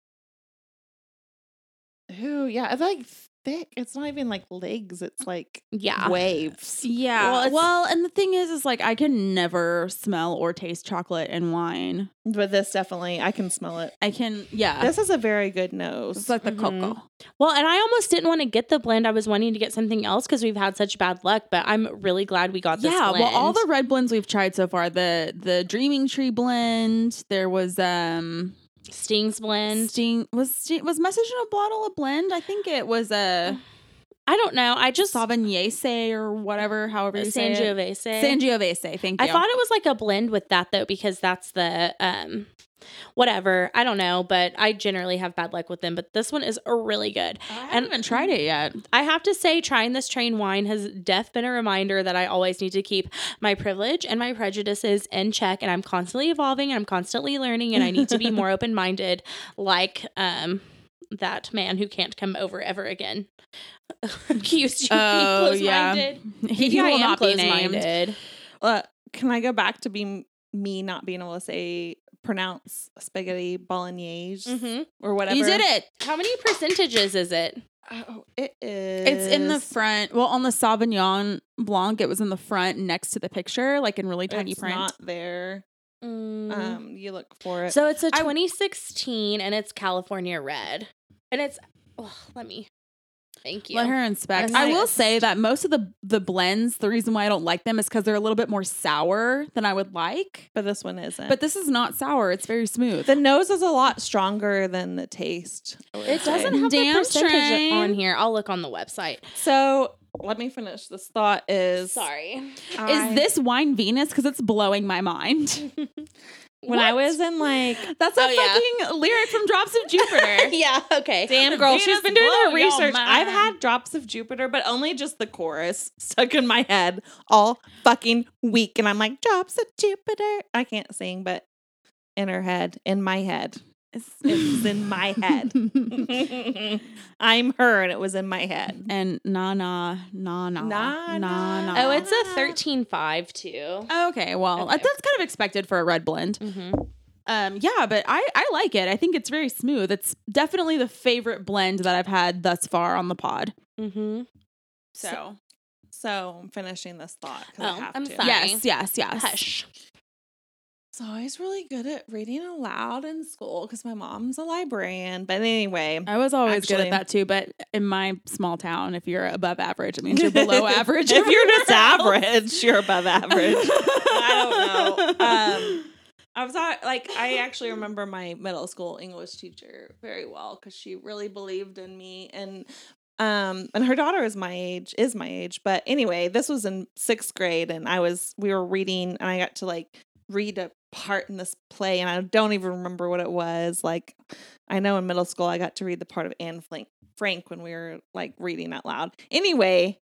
Speaker 3: Ooh, yeah. It's like thick. It's not even like legs. It's like
Speaker 1: Yeah.
Speaker 3: waves.
Speaker 2: yeah.
Speaker 1: Well,
Speaker 2: Well, and the thing is, is like I can never smell or taste chocolate and wine.
Speaker 3: But this definitely, I can smell it.
Speaker 2: I can, yeah.
Speaker 3: This is a very good nose.
Speaker 2: it's like the
Speaker 1: Mhm.
Speaker 2: cocoa.
Speaker 1: Well, and I almost didn't want to get the blend. I was wanting to get something else because we've had such bad luck, but I'm really glad we got this
Speaker 2: Yeah,
Speaker 1: blend.
Speaker 2: well, all the red blends we've tried so far, the the Dreaming Tree blend, there was um
Speaker 1: Stings blend.
Speaker 2: Sting was was Message in a Bottle a blend? I think it was a uh,
Speaker 1: I don't know. I just
Speaker 2: Sauvignon or whatever, however you say it.
Speaker 1: Sangiovese.
Speaker 2: Sangiovese, thank you.
Speaker 1: I thought it was like a blend with that though, because that's the um whatever. I don't know, but I generally have bad luck with them. But this one is really good.
Speaker 2: I haven't even tried it yet.
Speaker 1: I have to say, trying this train wine has def been a reminder that I always need to keep my privilege and my prejudices in check, and I'm constantly evolving and I'm constantly learning, and I need to be more open minded, like um that man who can't come over ever again. Accused you of
Speaker 2: Oh,
Speaker 1: being
Speaker 2: yeah.
Speaker 1: close-minded.
Speaker 2: He
Speaker 1: Maybe I
Speaker 2: will not be named.
Speaker 1: close-minded.
Speaker 3: Uh, can I go back to being me not being able to say pronounce spaghetti bolognese
Speaker 1: Mhm.
Speaker 3: or whatever?
Speaker 2: You did it.
Speaker 1: How many percentages is it?
Speaker 3: Oh, it is.
Speaker 2: It's in the front. Well, on the Sauvignon Blanc, it was in the front next to the picture, like in really tiny
Speaker 3: It's
Speaker 2: print.
Speaker 3: not there. Um, you look for it.
Speaker 1: so it's a 2016 and it's California Red. And it's, oh, let me, thank you.
Speaker 2: Let her inspect.
Speaker 1: I'm
Speaker 2: will say that most of the the blends, the reason why I don't like them is because they're a little bit more sour than I would like.
Speaker 3: but this one isn't.
Speaker 2: But this is not sour; it's very smooth.
Speaker 3: the nose is a lot stronger than the taste.
Speaker 1: It
Speaker 3: say.
Speaker 1: doesn't have the percentage
Speaker 2: train.
Speaker 1: on here. I'll look on the website.
Speaker 3: So let me finish. This thought is
Speaker 1: Sorry.
Speaker 3: I-
Speaker 2: is this wine Venus? Because it's blowing my mind.
Speaker 3: when I was in like
Speaker 2: That's a
Speaker 1: Oh, yeah.
Speaker 2: fucking lyric from Drops of Jupiter.
Speaker 1: yeah, okay.
Speaker 3: Damn girl,
Speaker 2: Venus
Speaker 3: she's been doing her research. I've had drops of Jupiter, but only just the chorus stuck in my head all fucking week. And I'm like, drops of Jupiter. I can't sing, but in her head, in my head.
Speaker 2: It's,
Speaker 3: It's in my head. I'm her and it was in my head.
Speaker 2: and na na na na
Speaker 3: Na,
Speaker 2: na
Speaker 3: na.
Speaker 2: na.
Speaker 1: Oh, it's a 13.5 too.
Speaker 2: okay. Well,
Speaker 1: Okay.
Speaker 2: that's kind of expected for a red blend.
Speaker 1: Mm-hmm.
Speaker 2: Um, yeah, but I I like it. I think it's very smooth. It's definitely the favorite blend that I've had thus far on the pod.
Speaker 1: Mm-hmm.
Speaker 2: So,
Speaker 3: So I'm finishing this thought. 'cause I
Speaker 1: Oh,
Speaker 3: have
Speaker 1: I'm
Speaker 3: to.
Speaker 1: sorry.
Speaker 2: yes, yes, yes.
Speaker 1: Hush.
Speaker 3: So I was really good at reading aloud in school because my mom's a librarian. But anyway,
Speaker 2: I was always good at that too, but in my small town, if you're above average, it means you're below average.
Speaker 3: if you're just average, you're above average. I don't know. Um, I was at, like, I actually remember my middle school English teacher very well because she really believed in me, and um, and her daughter is my age, is my age. But anyway, this was in sixth grade, and I was we were reading, and I got to like read a part in this play, and I don't even remember what it was. Like, I know in middle school I got to read the part of Anne Frank, Frank when we were like reading out loud. Anyway,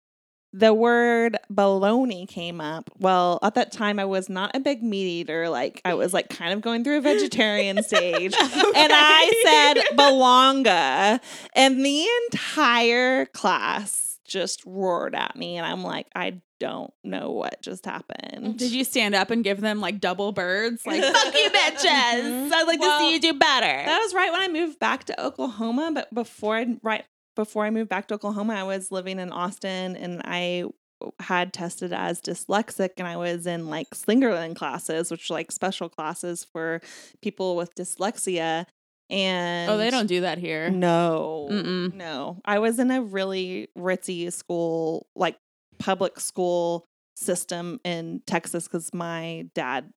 Speaker 3: the word baloney came up. Well, at that time I was not a big meat eater. Like I was like kind of going through a vegetarian stage. And I said belonga. And the entire class just roared at me. And I'm like, I don't know what just happened.
Speaker 2: Did you stand up and give them like double birds? Like, fuck you, bitches. Mm-hmm. I'd like to see you do better.
Speaker 3: That was right when I moved back to Oklahoma, but before I right before I moved back to Oklahoma, I was living in Austin and I had tested as dyslexic and I was in like Slingerland classes, which are like special classes for people with dyslexia. And
Speaker 2: Oh, they don't do that here.
Speaker 3: No,
Speaker 2: Mm-mm.
Speaker 3: no. I was in a really ritzy school, like public school system in Texas because my dad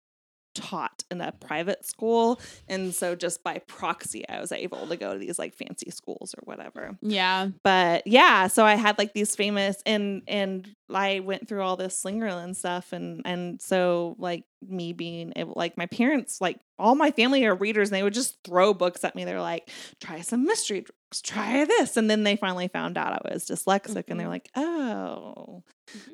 Speaker 3: taught in a private school. And so just by proxy, I was able to go to these like fancy schools or whatever.
Speaker 2: Yeah.
Speaker 3: But yeah, so I had like these famous and and I went through all this Slingerland stuff and and so like me being able like my parents like all my family are readers and they would just throw books at me. They're like, try some mystery books, try this. And then they finally found out I was dyslexic and they're
Speaker 1: Mhm.
Speaker 3: like, oh.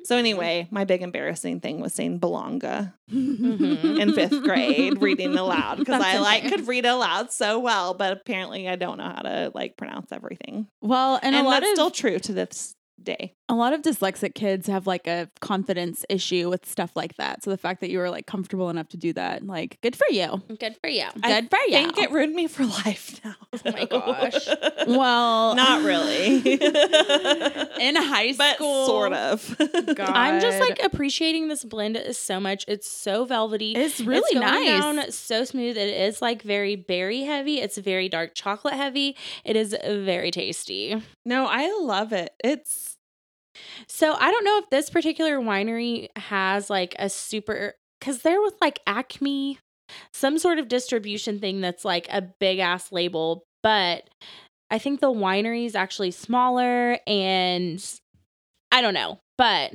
Speaker 3: So anyway, my big embarrassing thing was saying belonga
Speaker 1: Mhm.
Speaker 3: in fifth grade, reading aloud because I like could read aloud so well, but apparently I don't know how to like pronounce everything.
Speaker 2: Well, and,
Speaker 3: And,
Speaker 2: a lot
Speaker 3: that's
Speaker 2: of
Speaker 3: still true to this day.
Speaker 2: a lot of dyslexic kids have like a confidence issue with stuff like that. So the fact that you were like comfortable enough to do that, like, good for you.
Speaker 1: Good for you.
Speaker 3: I
Speaker 2: Good for you.
Speaker 3: I think it ruined me for life now.
Speaker 1: Oh my gosh.
Speaker 2: well,
Speaker 3: Not really.
Speaker 2: in high
Speaker 3: but
Speaker 2: school,
Speaker 3: sort of.
Speaker 1: I'm just like appreciating this blend so much. It's so velvety.
Speaker 2: It's really
Speaker 1: it's going
Speaker 2: nice.
Speaker 1: down so smooth. It is like very berry heavy. It's very dark chocolate heavy. It is very tasty.
Speaker 3: no, I love it. It's
Speaker 1: So I don't know if this particular winery has like a super because they're with like Acme, some sort of distribution thing that's like a big ass label, but I think the winery is actually smaller and I don't know, but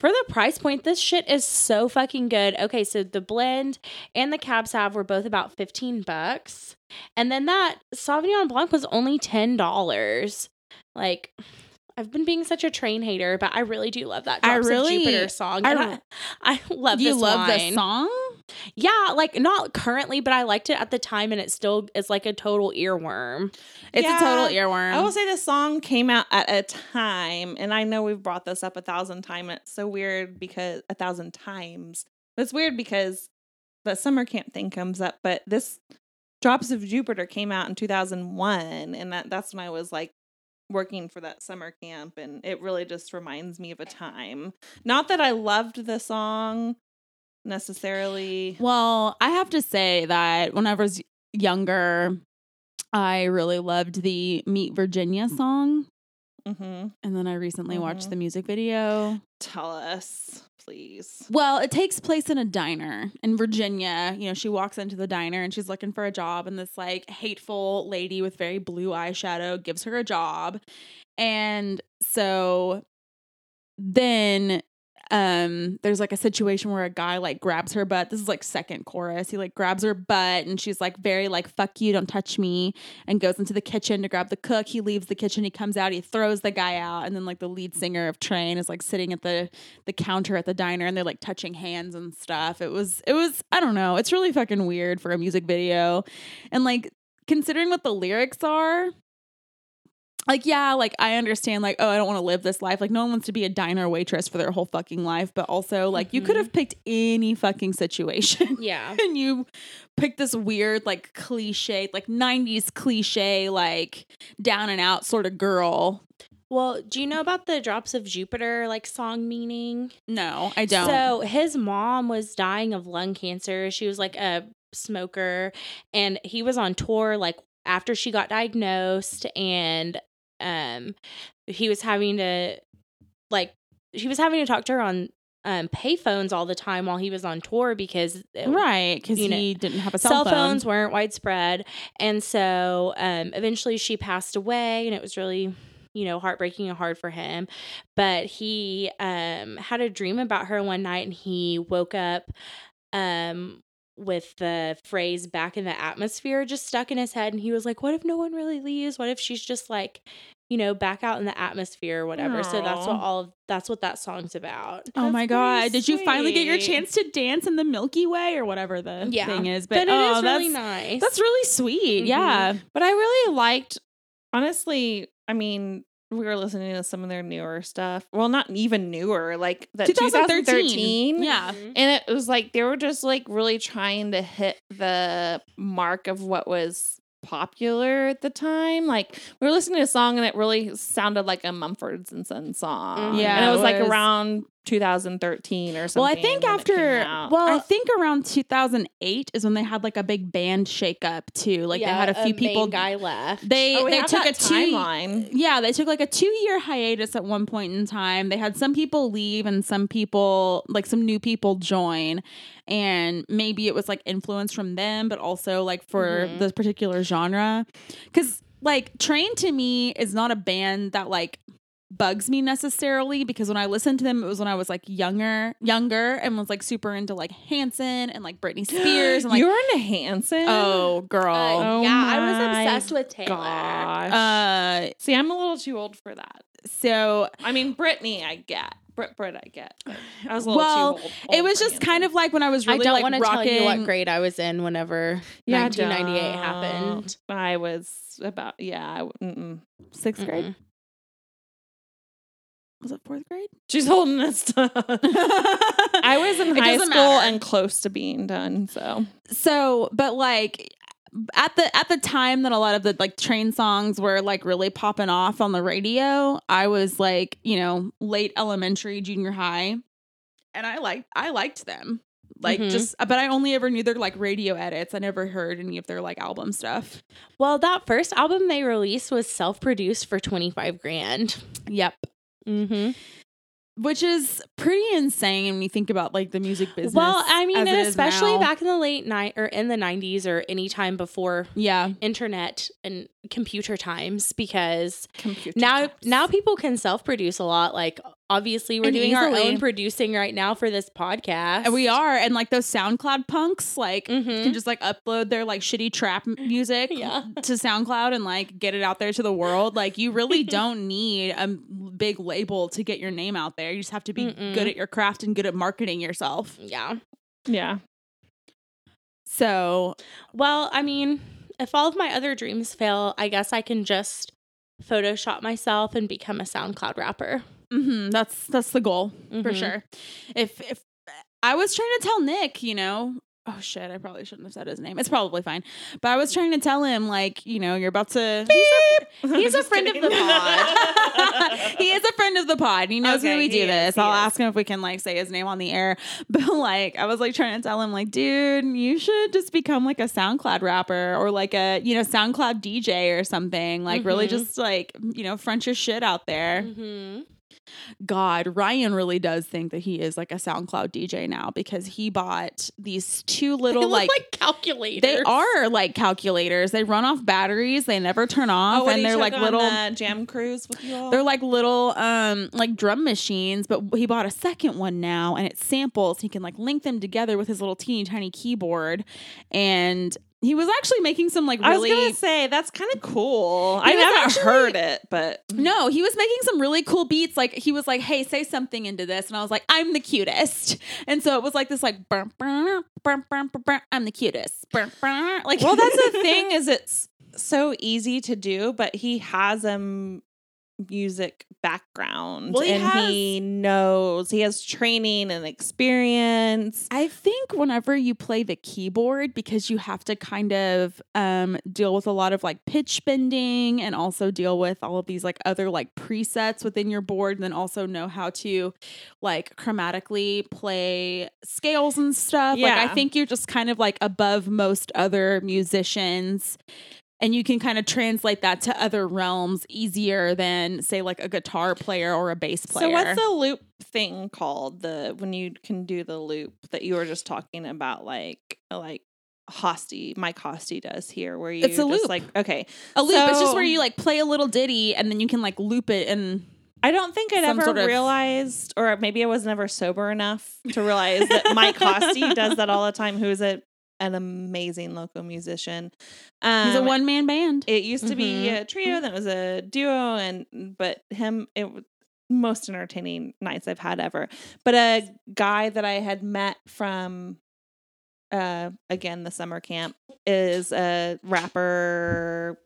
Speaker 1: for the price point, this shit is so fucking good. Okay, so the blend and the cab sav were both about 15 bucks. And then that Sauvignon Blanc was only $10. Like, I've been being such a train hater, but I really do love that
Speaker 2: I
Speaker 1: Drops
Speaker 2: really-
Speaker 1: of Jupiter song.
Speaker 2: I
Speaker 1: I, I love
Speaker 2: you
Speaker 1: this
Speaker 2: love
Speaker 1: wine.
Speaker 2: the song?
Speaker 1: Yeah, like not currently, but I liked it at the time, and it still is like a total earworm.
Speaker 2: It's a total earworm.
Speaker 3: I will say the song came out at a time, and I know we've brought this up a thousand times. It's so weird because a thousand times. It's weird because the summer camp thing comes up, but this Drops of Jupiter came out in 2001, and that, that's when I was like working for that summer camp, and it really just reminds me of a time. Not that I loved the song necessarily.
Speaker 2: Well, I have to say that when I was younger, I really loved the Meet Virginia song.
Speaker 3: hmm
Speaker 2: And then I recently watched
Speaker 3: Mhm.
Speaker 2: the music video.
Speaker 3: Tell us, please.
Speaker 2: Well, it takes place in a diner in Virginia. You know, she walks into the diner and she's looking for a job, and this like hateful lady with very blue eyeshadow gives her a job. And so then um there's like a situation where a guy like grabs her butt. This is like second chorus. He like grabs her butt and she's like very like fuck you, don't touch me and goes into the kitchen to grab the cook. He leaves the kitchen, he comes out, he throws the guy out and then like the lead singer of Train is like sitting at the the counter at the diner and they're like touching hands and stuff. It was it was I don't know. It's really fucking weird for a music video. And like considering what the lyrics are, like yeah, like I understand like oh, I don't want to live this life. Like no one wants to be a diner waitress for their whole fucking life, but also like you could
Speaker 1: Mhm.
Speaker 2: have picked any fucking situation.
Speaker 1: Yeah.
Speaker 2: and you picked this weird like cliche like 90s cliche like down and out sort of girl
Speaker 1: Well, do you know about the Drops of Jupiter like song meaning?
Speaker 2: no i don't
Speaker 1: So his mom was dying of lung cancer. She was like a smoker, and he was on tour like after she got diagnosed, and um, he was having to like he was having to talk to her on um payphones all the time while he was on tour because it-
Speaker 2: right because
Speaker 1: you know,
Speaker 2: he didn't have a
Speaker 1: cell,
Speaker 2: cell, phone.
Speaker 1: phones weren't widespread and so um eventually she passed away and it was really you know heartbreaking and hard for him but he um had a dream about her one night and he woke up um with the phrase back in the atmosphere just stuck in his head and he was like what if no one really leaves? What if she's just like you know back out in the atmosphere or whatever? So that's what all of that's what that song's about.
Speaker 2: Oh
Speaker 3: That's
Speaker 2: my
Speaker 3: pretty
Speaker 2: god did you finally get your chance to dance in the milky way or whatever the
Speaker 1: Yeah.
Speaker 2: thing is?
Speaker 1: But,
Speaker 2: but,
Speaker 1: it
Speaker 2: oh,
Speaker 1: is really
Speaker 2: that's,
Speaker 1: nice.
Speaker 2: that's really sweet
Speaker 1: Mhm.
Speaker 2: yeah
Speaker 3: But I really liked, honestly, I mean, we were listening to some of their newer stuff. Well, not even newer, like the
Speaker 2: 2013.
Speaker 3: 2013.
Speaker 2: yeah
Speaker 1: Mhm.
Speaker 3: And it was like they were just like really trying to hit the mark of what was popular at the time. Like we were listening to a song and it really sounded like a Mumfords and Sons song.
Speaker 2: Yeah,
Speaker 3: and it
Speaker 2: it
Speaker 3: was, like
Speaker 2: was.
Speaker 3: around 2013 or something.
Speaker 2: Well, I think
Speaker 3: when it came
Speaker 2: after, well, I
Speaker 1: I-
Speaker 2: think around 2008 is when they had like a big band shakeup too. Like they had a few
Speaker 1: main
Speaker 2: people.
Speaker 1: guy left.
Speaker 2: They
Speaker 3: oh,
Speaker 2: they took a
Speaker 3: that
Speaker 2: two
Speaker 3: timeline.
Speaker 2: Yeah, they took like a two year hiatus at one point in time. They had some people leave and some people, like some new people, join. And maybe it was like influence from them, but also like for
Speaker 1: Mhm.
Speaker 2: the particular genre. Cause like Train to me is not a band that like bugs me necessarily because when I listened to them, it was when I was like younger, younger and was like super into like Hanson and like Britney Spears and like,
Speaker 3: you were into Hanson.
Speaker 2: oh, girl.
Speaker 1: Uh,
Speaker 3: Oh
Speaker 1: yeah, I was obsessed with Taylor.
Speaker 3: gosh.
Speaker 2: uh,
Speaker 3: See, I'm a little too old for that.
Speaker 2: so
Speaker 3: I mean, Britney, I get. Brit, Brit, I get. I was a little
Speaker 2: Well,
Speaker 3: too old.
Speaker 2: it was
Speaker 3: for
Speaker 2: just kind of like when I was really
Speaker 1: I don't
Speaker 2: like
Speaker 1: want to
Speaker 2: rocking.
Speaker 1: tell you what grade I was in whenever
Speaker 3: Yeah,
Speaker 1: 1998 happened.
Speaker 3: I was about yeah. I w- Mm-mm.
Speaker 2: Sixth grade
Speaker 1: Mm-mm.
Speaker 2: Was it fourth grade?
Speaker 3: She's holding this To I
Speaker 2: I
Speaker 3: was in
Speaker 2: It
Speaker 3: high
Speaker 2: doesn't
Speaker 3: school
Speaker 2: matter.
Speaker 3: and close to being done. So
Speaker 2: so, but like at the at the time that a lot of the like train songs were like really popping off on the radio, I was like you know late elementary, junior high, and I liked I liked them. Like
Speaker 1: Mhm.
Speaker 2: just, but I only ever knew their like radio edits. I never heard any of their like album stuff.
Speaker 1: Well, that first album they released was self-produced for 25 grand.
Speaker 2: Yep.
Speaker 1: Mm-hmm.
Speaker 2: which is pretty insane when you think about like the music business.
Speaker 1: Well, I mean, and especially back in the late night or in the 90s or any time before
Speaker 2: yeah,
Speaker 1: internet and computer times because
Speaker 3: computer
Speaker 1: now
Speaker 3: times.
Speaker 1: now people can self-produce a lot like obviously we're
Speaker 2: And
Speaker 1: doing our own producing right now for this podcast
Speaker 2: and we are, and like those SoundCloud punks, like
Speaker 1: Mhm.
Speaker 2: can just like upload their like shitty trap music
Speaker 1: Yeah.
Speaker 2: to SoundCloud and like get it out there to the world. Like you really don't need a big label to get your name out there. You just have to be
Speaker 1: Mm-mm.
Speaker 2: good at your craft and good at marketing yourself.
Speaker 1: yeah
Speaker 3: yeah.
Speaker 2: So
Speaker 1: well i mean if all of my other dreams fail i guess i can just photoshop myself and become a soundcloud rapper
Speaker 2: mhm, that's that's the goal for
Speaker 1: Mhm.
Speaker 2: sure. If if I was trying to tell Nick, you know, oh shit, I probably shouldn't have said his name. It's probably fine. But I was trying to tell him, like, you know, you're about to.
Speaker 1: He's a
Speaker 3: Just
Speaker 1: friend of the pod.
Speaker 2: he is a friend of the pod. He knows when we do
Speaker 3: is,
Speaker 2: this. I'll
Speaker 3: is.
Speaker 2: ask him if we can like say his name on the air. But like, I was like trying to tell him, like, dude, you should just become like a SoundCloud rapper or like a you know SoundCloud DJ or something. Like, really
Speaker 1: Mhm.
Speaker 2: just like you know front your shit out there.
Speaker 1: mm-hmm.
Speaker 2: God, Ryan really does think that he is like a SoundCloud DJ now because he bought these two little
Speaker 1: They look
Speaker 2: like,
Speaker 1: like calculators
Speaker 2: they are like calculators. They run off batteries. They never turn off,
Speaker 3: Oh,
Speaker 2: and they're like little.
Speaker 3: the jam cruise with you all.
Speaker 2: They're like little um like drum machines, but he bought a second one now and it samples. He can like link them together with his little teeny tiny keyboard. And he was actually making some like really.
Speaker 3: I was gonna say that's kind of cool. I haven't
Speaker 2: actually-
Speaker 3: heard it, but
Speaker 2: No, he was making some really cool beats. Like he was like, "Hey, say something into this," and I was like, "I'm the cutest." And so it was like this, like, "Burr, burr, burr, "I'm the cutest." Like,
Speaker 3: well, that's the thing is it's so easy to do, but he has a m- music background
Speaker 2: Well, he
Speaker 3: and he knows he has training and experience.
Speaker 2: I think whenever you play the keyboard, because you have to kind of um, deal with a lot of like pitch bending and also deal with all of these like other like presets within your board, and then also know how to like chromatically play scales and stuff. Like, I think you're just kind of like above most other musicians. And you can kind of translate that to other realms easier than, say, like a guitar player or a bass player.
Speaker 3: So what's the loop thing called? The when you can do the loop that you were just talking about, like like Hosty, Mike Hosty does here, where you
Speaker 2: It's a
Speaker 3: just
Speaker 2: loop.
Speaker 3: like okay,
Speaker 2: a loop? it's just where you like play a little ditty and then you can like loop it and
Speaker 3: I don't think I'd ever
Speaker 2: sort of-
Speaker 3: realized, or maybe I was never sober enough to realize that Mike Hosty does that all the time. Who is a an amazing local musician. Um,
Speaker 2: he's a one man band.
Speaker 3: It used to be
Speaker 1: Mhm.
Speaker 3: a trio, then it was a duo, and but him it was most entertaining nights I've had ever. But a guy that I had met from uh again the summer camp is a rapper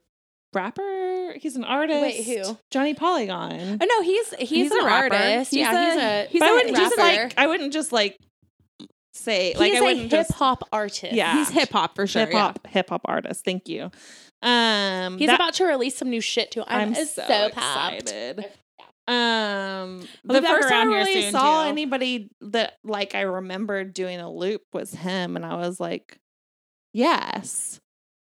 Speaker 3: rapper he's an artist
Speaker 1: Wait, who?
Speaker 3: johnny polygon
Speaker 1: Oh no, he's he's,
Speaker 2: He's
Speaker 1: an
Speaker 2: a rapper.
Speaker 1: artist.
Speaker 2: He's
Speaker 1: yeah,
Speaker 2: a-
Speaker 1: he's a
Speaker 2: he's
Speaker 3: but
Speaker 2: a
Speaker 3: I wouldn't just
Speaker 1: rapper.
Speaker 3: like I wouldn't just like say like
Speaker 1: he's
Speaker 3: I
Speaker 1: a
Speaker 3: wouldn't
Speaker 1: hip hop artist.
Speaker 3: Yeah.
Speaker 2: He's hip hop for sure.
Speaker 3: hip hop hip hop artist. Thank you. Um,
Speaker 1: He's
Speaker 3: that-
Speaker 1: about to release some new shit too. I'm,
Speaker 3: I'm
Speaker 1: so,
Speaker 3: so, excited. Um, the first time I really saw
Speaker 2: too.
Speaker 3: anybody that like I remembered doing a loop was him, and I was like, yes,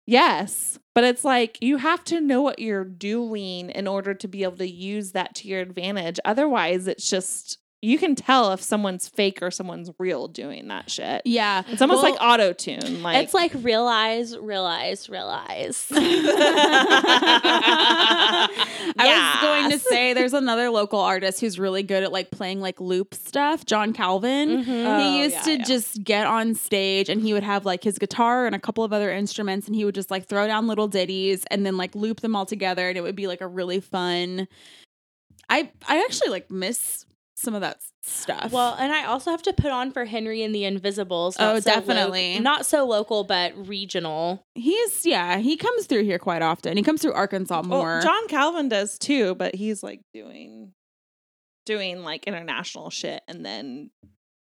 Speaker 3: yes. But it's like you have to know what you're doing in order to be able to use that to your advantage. Otherwise, it's just you can tell if someone's fake or someone's real doing that shit.
Speaker 2: Yeah.
Speaker 3: It's almost
Speaker 1: Well,
Speaker 3: like auto tune. Like
Speaker 1: it's like realize, realize, realize.
Speaker 2: I was going to say there's another local artist who's really good at like playing like loop stuff, John Calvin.
Speaker 1: Mhm.
Speaker 3: Oh,
Speaker 2: he used
Speaker 3: yeah,
Speaker 2: to
Speaker 3: yeah.
Speaker 2: just get on stage and he would have like his guitar and a couple of other instruments and he would just like throw down little ditties and then like loop them all together and it would be like a really fun I I actually like miss some of that stuff.
Speaker 1: Well, and I also have to put on for Henry and the Invisibles.
Speaker 2: Oh,
Speaker 1: not so lo-
Speaker 2: definitely.
Speaker 1: not so local, but regional.
Speaker 2: he's yeah, he comes through here quite often. He comes through Arkansas
Speaker 3: Well,
Speaker 2: more.
Speaker 3: John Calvin does too, but he's like doing doing like international shit and then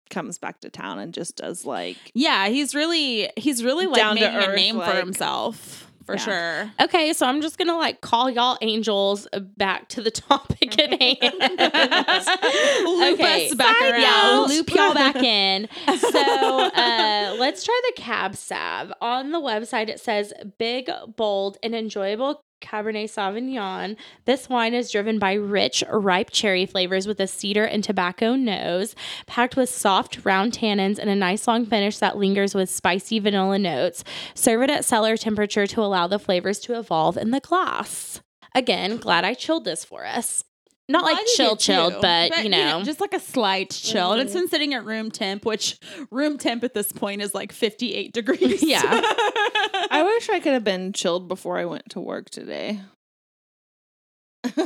Speaker 3: comes back to town and just does like
Speaker 2: yeah, he's really he's really like
Speaker 3: Down to
Speaker 2: making a
Speaker 3: earth,
Speaker 2: name for
Speaker 3: like-
Speaker 2: himself for
Speaker 3: Yeah.
Speaker 2: sure.
Speaker 1: Okay, so I'm just gonna like call y'all angels back to the topic at hand.
Speaker 2: Loop us back around.
Speaker 1: note, loop y'all back in. So uh, let's try the cab sav. On the website, it says big, bold, and enjoyable Cabernet Sauvignon. This wine is driven by rich, ripe cherry flavors with a cedar and tobacco nose, packed with soft, round tannins and a nice long finish that lingers with spicy vanilla notes. Serve it at cellar temperature to allow the flavors to evolve in the glass. Again, glad I chilled this for us. Not
Speaker 2: Well,
Speaker 1: like
Speaker 2: did
Speaker 1: chill,
Speaker 2: too,
Speaker 1: chilled, but, you know.
Speaker 2: just like a slight chill. And it's
Speaker 1: mm-hmm.
Speaker 2: been sitting at room temp, which room temp at this point is like 58 degrees.
Speaker 1: Yeah.
Speaker 3: I wish I could have been chilled before I went to work today.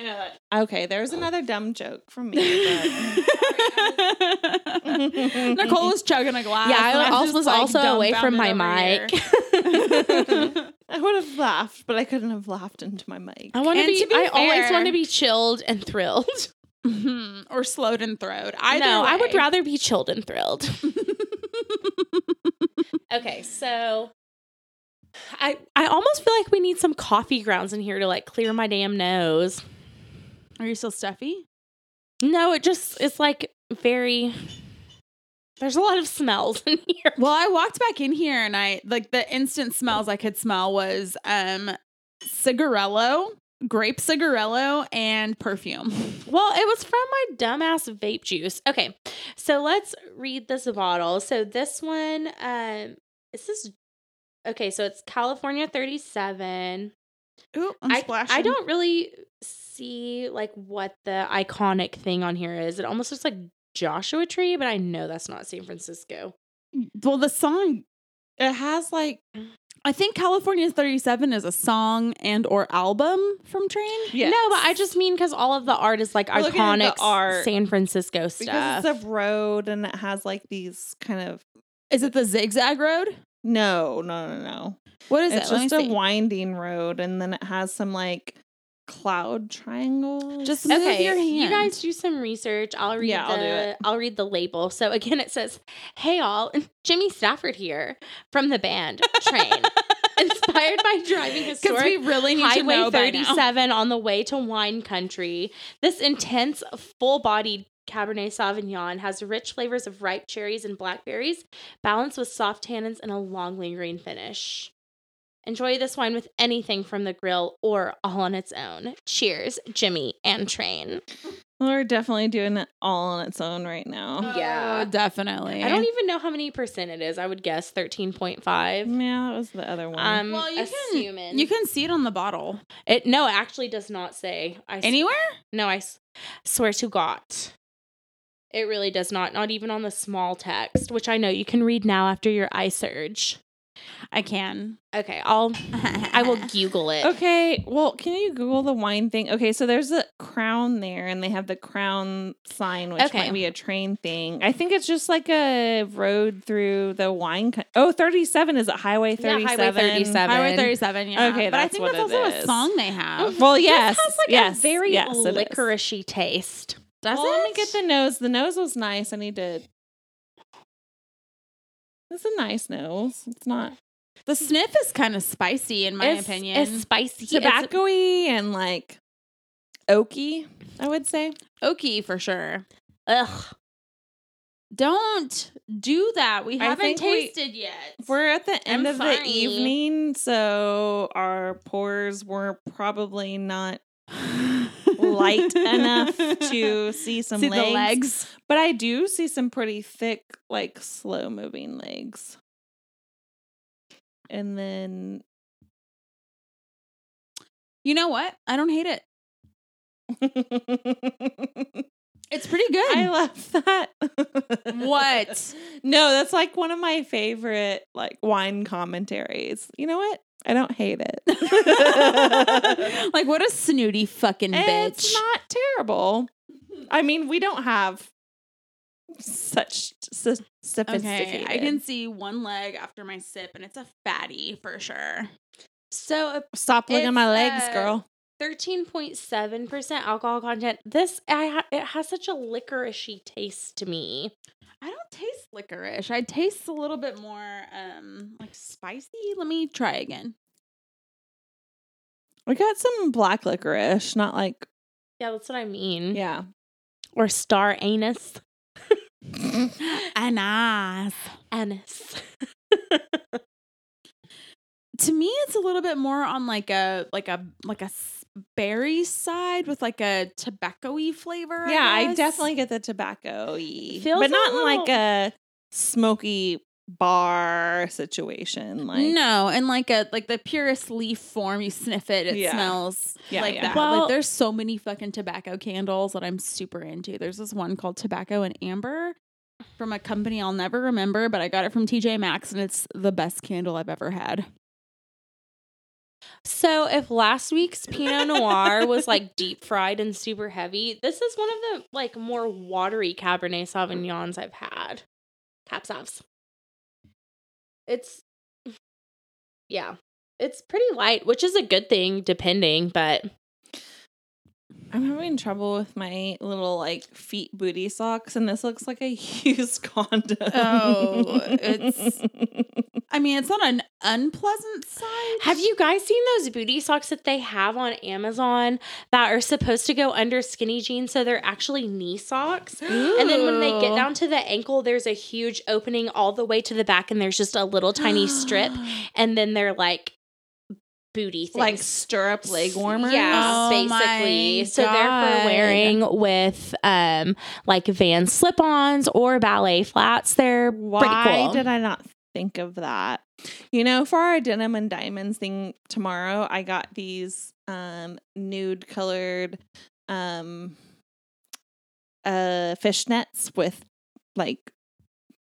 Speaker 3: I know that. Okay, there's another dumb joke from me. But...
Speaker 2: Nicole was chugging a glass.
Speaker 1: yeah, I
Speaker 2: I'm
Speaker 1: also was
Speaker 2: like,
Speaker 1: also away from my mic.
Speaker 3: I would have laughed, but I couldn't have laughed into my mic.
Speaker 1: I want to be,
Speaker 2: to be
Speaker 1: I always want to be chilled and thrilled.
Speaker 2: Or slowed and throwed. Either
Speaker 1: no, I would rather be chilled and thrilled. okay, so I I almost feel like we need some coffee grounds in here to like clear my damn nose.
Speaker 2: Are you still stuffy?
Speaker 1: No, it just it's like very there's a lot of smells in here.
Speaker 2: Well, I walked back in here and I like the instant smells I could smell was um cigarello, grape cigarello, and perfume.
Speaker 1: Well, it was from my dumbass vape juice. Okay, so let's read this bottle. So this one, um, is this is okay. So it's California 37.
Speaker 2: Ooh, I'm
Speaker 1: I,
Speaker 2: splashing.
Speaker 1: I don't really see like what the iconic thing on here is. It almost looks like Joshua Tree, but I know that's not San Francisco.
Speaker 2: Mm, well, the song
Speaker 3: It has like mm.
Speaker 2: I think California 37 is a song and or album from Train.
Speaker 3: yes.
Speaker 1: No, but I just mean because all of the art is like
Speaker 3: We're
Speaker 1: iconic
Speaker 3: art.
Speaker 1: San Francisco stuff.
Speaker 3: because it's a road and it has like these kind of
Speaker 2: Is it the Zigzag Road?
Speaker 3: no, no, no, no.
Speaker 2: What is
Speaker 3: it's
Speaker 2: it? Me
Speaker 3: just a
Speaker 2: see.
Speaker 3: winding road, and then it has some like cloud triangle.
Speaker 2: Just move
Speaker 1: Okay,
Speaker 2: your hand.
Speaker 1: you guys do some research. I'll read
Speaker 3: Yeah,
Speaker 1: the
Speaker 3: I'll do it.
Speaker 1: I'll read the label. So again, it says, "Hey all, Jimmy Stafford here from the band Train, inspired by driving
Speaker 2: Because
Speaker 1: historic
Speaker 2: we really need to
Speaker 1: Highway
Speaker 2: know
Speaker 1: 37 on the way to wine country. This intense, full-bodied Cabernet Sauvignon has rich flavors of ripe cherries and blackberries, balanced with soft tannins and a long lingering finish." Enjoy this wine with anything from the grill or all on its own. Cheers, Jimmy and Train.
Speaker 3: we're definitely doing it all on its own right now.
Speaker 1: Oh, yeah.
Speaker 2: Oh, definitely.
Speaker 1: I don't even know how many percent it is. I would guess 13.5.
Speaker 3: Yeah, that was the other one.
Speaker 1: I'm
Speaker 2: Well, you
Speaker 1: assuming.
Speaker 2: can you can see it on the bottle
Speaker 1: It no, it actually does not say. I s-
Speaker 2: anywhere.
Speaker 1: No, I s- swear to God. It really does not. Not even on the small text, which I know you can read now after your eye surge.
Speaker 2: I can.
Speaker 1: Okay, I'll. I will Google it.
Speaker 3: okay, well, can you Google the wine thing? Okay, so there's a crown there, and they have the crown sign, which
Speaker 1: Okay.
Speaker 3: might be a train thing. I think it's just like a road through the wine. Co- oh, 37 is it Highway
Speaker 1: Yeah,
Speaker 3: 37?
Speaker 1: Highway 37.
Speaker 2: Highway 37. Yeah.
Speaker 3: Okay,
Speaker 2: but I think that's
Speaker 3: it
Speaker 2: also a song they have.
Speaker 3: Well, yes,
Speaker 1: This has like
Speaker 3: yes,
Speaker 1: a very
Speaker 3: yes, it is.
Speaker 1: licoricey taste.
Speaker 2: Does
Speaker 3: well, let me get the nose. The nose was nice. I need to. It's a nice nose. It's not.
Speaker 2: The sniff is kind of spicy in my
Speaker 1: it's,
Speaker 2: opinion.
Speaker 1: It's spicy.
Speaker 3: Tobacco-y and like oaky, I would say.
Speaker 2: oaky for sure.
Speaker 1: ugh.
Speaker 2: Don't do that. We haven't
Speaker 3: think we-
Speaker 2: tasted yet.
Speaker 3: We're at the end
Speaker 1: I'm
Speaker 3: of the evening, so our pores were probably not light enough to see some
Speaker 2: see
Speaker 3: legs,
Speaker 2: legs.
Speaker 3: But I do see some pretty thick, like slow moving legs. And then
Speaker 2: You know what? I don't hate it. It's pretty good.
Speaker 3: I love that.
Speaker 2: What?
Speaker 3: No, that's like one of my favorite like wine commentaries. You know what? I don't hate it.
Speaker 2: like what a snooty fucking bitch.
Speaker 3: It's not terrible. I mean, we don't have such so- sophisticated.
Speaker 2: okay, I can see one leg after my sip, and it's a fatty for sure.
Speaker 1: So
Speaker 3: stop looking at my legs, girl.
Speaker 1: thirteen point seven percent alcohol content. This I ha- it has such a licoricey taste to me.
Speaker 2: I don't taste licorice. I taste a little bit more um like spicy. Let me try again.
Speaker 3: We got some black licorice, not like
Speaker 1: Yeah, that's what I mean.
Speaker 3: yeah.
Speaker 1: Or star anus.
Speaker 2: Anas.
Speaker 1: Anise.
Speaker 2: To me, it's a little bit more on like a like a like a berry side with like a tobacco-y flavor.
Speaker 3: Yeah, I,
Speaker 2: guess.
Speaker 3: definitely get the tobacco y,
Speaker 1: Feels
Speaker 3: but
Speaker 1: a
Speaker 3: not in like a smoky bar situation. Like
Speaker 2: no, and like a like the purest leaf form, you sniff it, it
Speaker 3: Yeah.
Speaker 2: smells
Speaker 3: Yeah,
Speaker 2: like
Speaker 3: yeah.
Speaker 2: that.
Speaker 1: Well-
Speaker 2: like there's so many fucking tobacco candles that I'm super into. There's this one called Tobacco and Amber from a company I'll never remember, but I got it from TJ Maxx and it's the best candle I've ever had.
Speaker 1: So if last week's Pinot Noir was like deep fried and super heavy, this is one of the like more watery Cabernet Sauvignons I've had. Cap Capsavs. It's yeah, it's pretty light, which is a good thing depending, but
Speaker 3: I'm having trouble with my little like feet booty socks, and this looks like a used condom.
Speaker 2: Oh, it's- I mean, it's not an unpleasant side.
Speaker 1: have you guys seen those booty socks that they have on Amazon that are supposed to go under skinny jeans so they're actually knee socks? And then when they get down to the ankle, there's a huge opening all the way to the back, and there's just a little tiny strip. And then they're like booty things.
Speaker 3: like stirrup leg warmers?
Speaker 1: Yeah,
Speaker 2: Oh
Speaker 1: basically. So they're for wearing with um like Van slip-ons or ballet flats. They're
Speaker 3: Why
Speaker 1: pretty cool.
Speaker 3: did I not think of that? You know, for our denim and diamonds thing tomorrow, I got these um nude colored um uh fishnets with like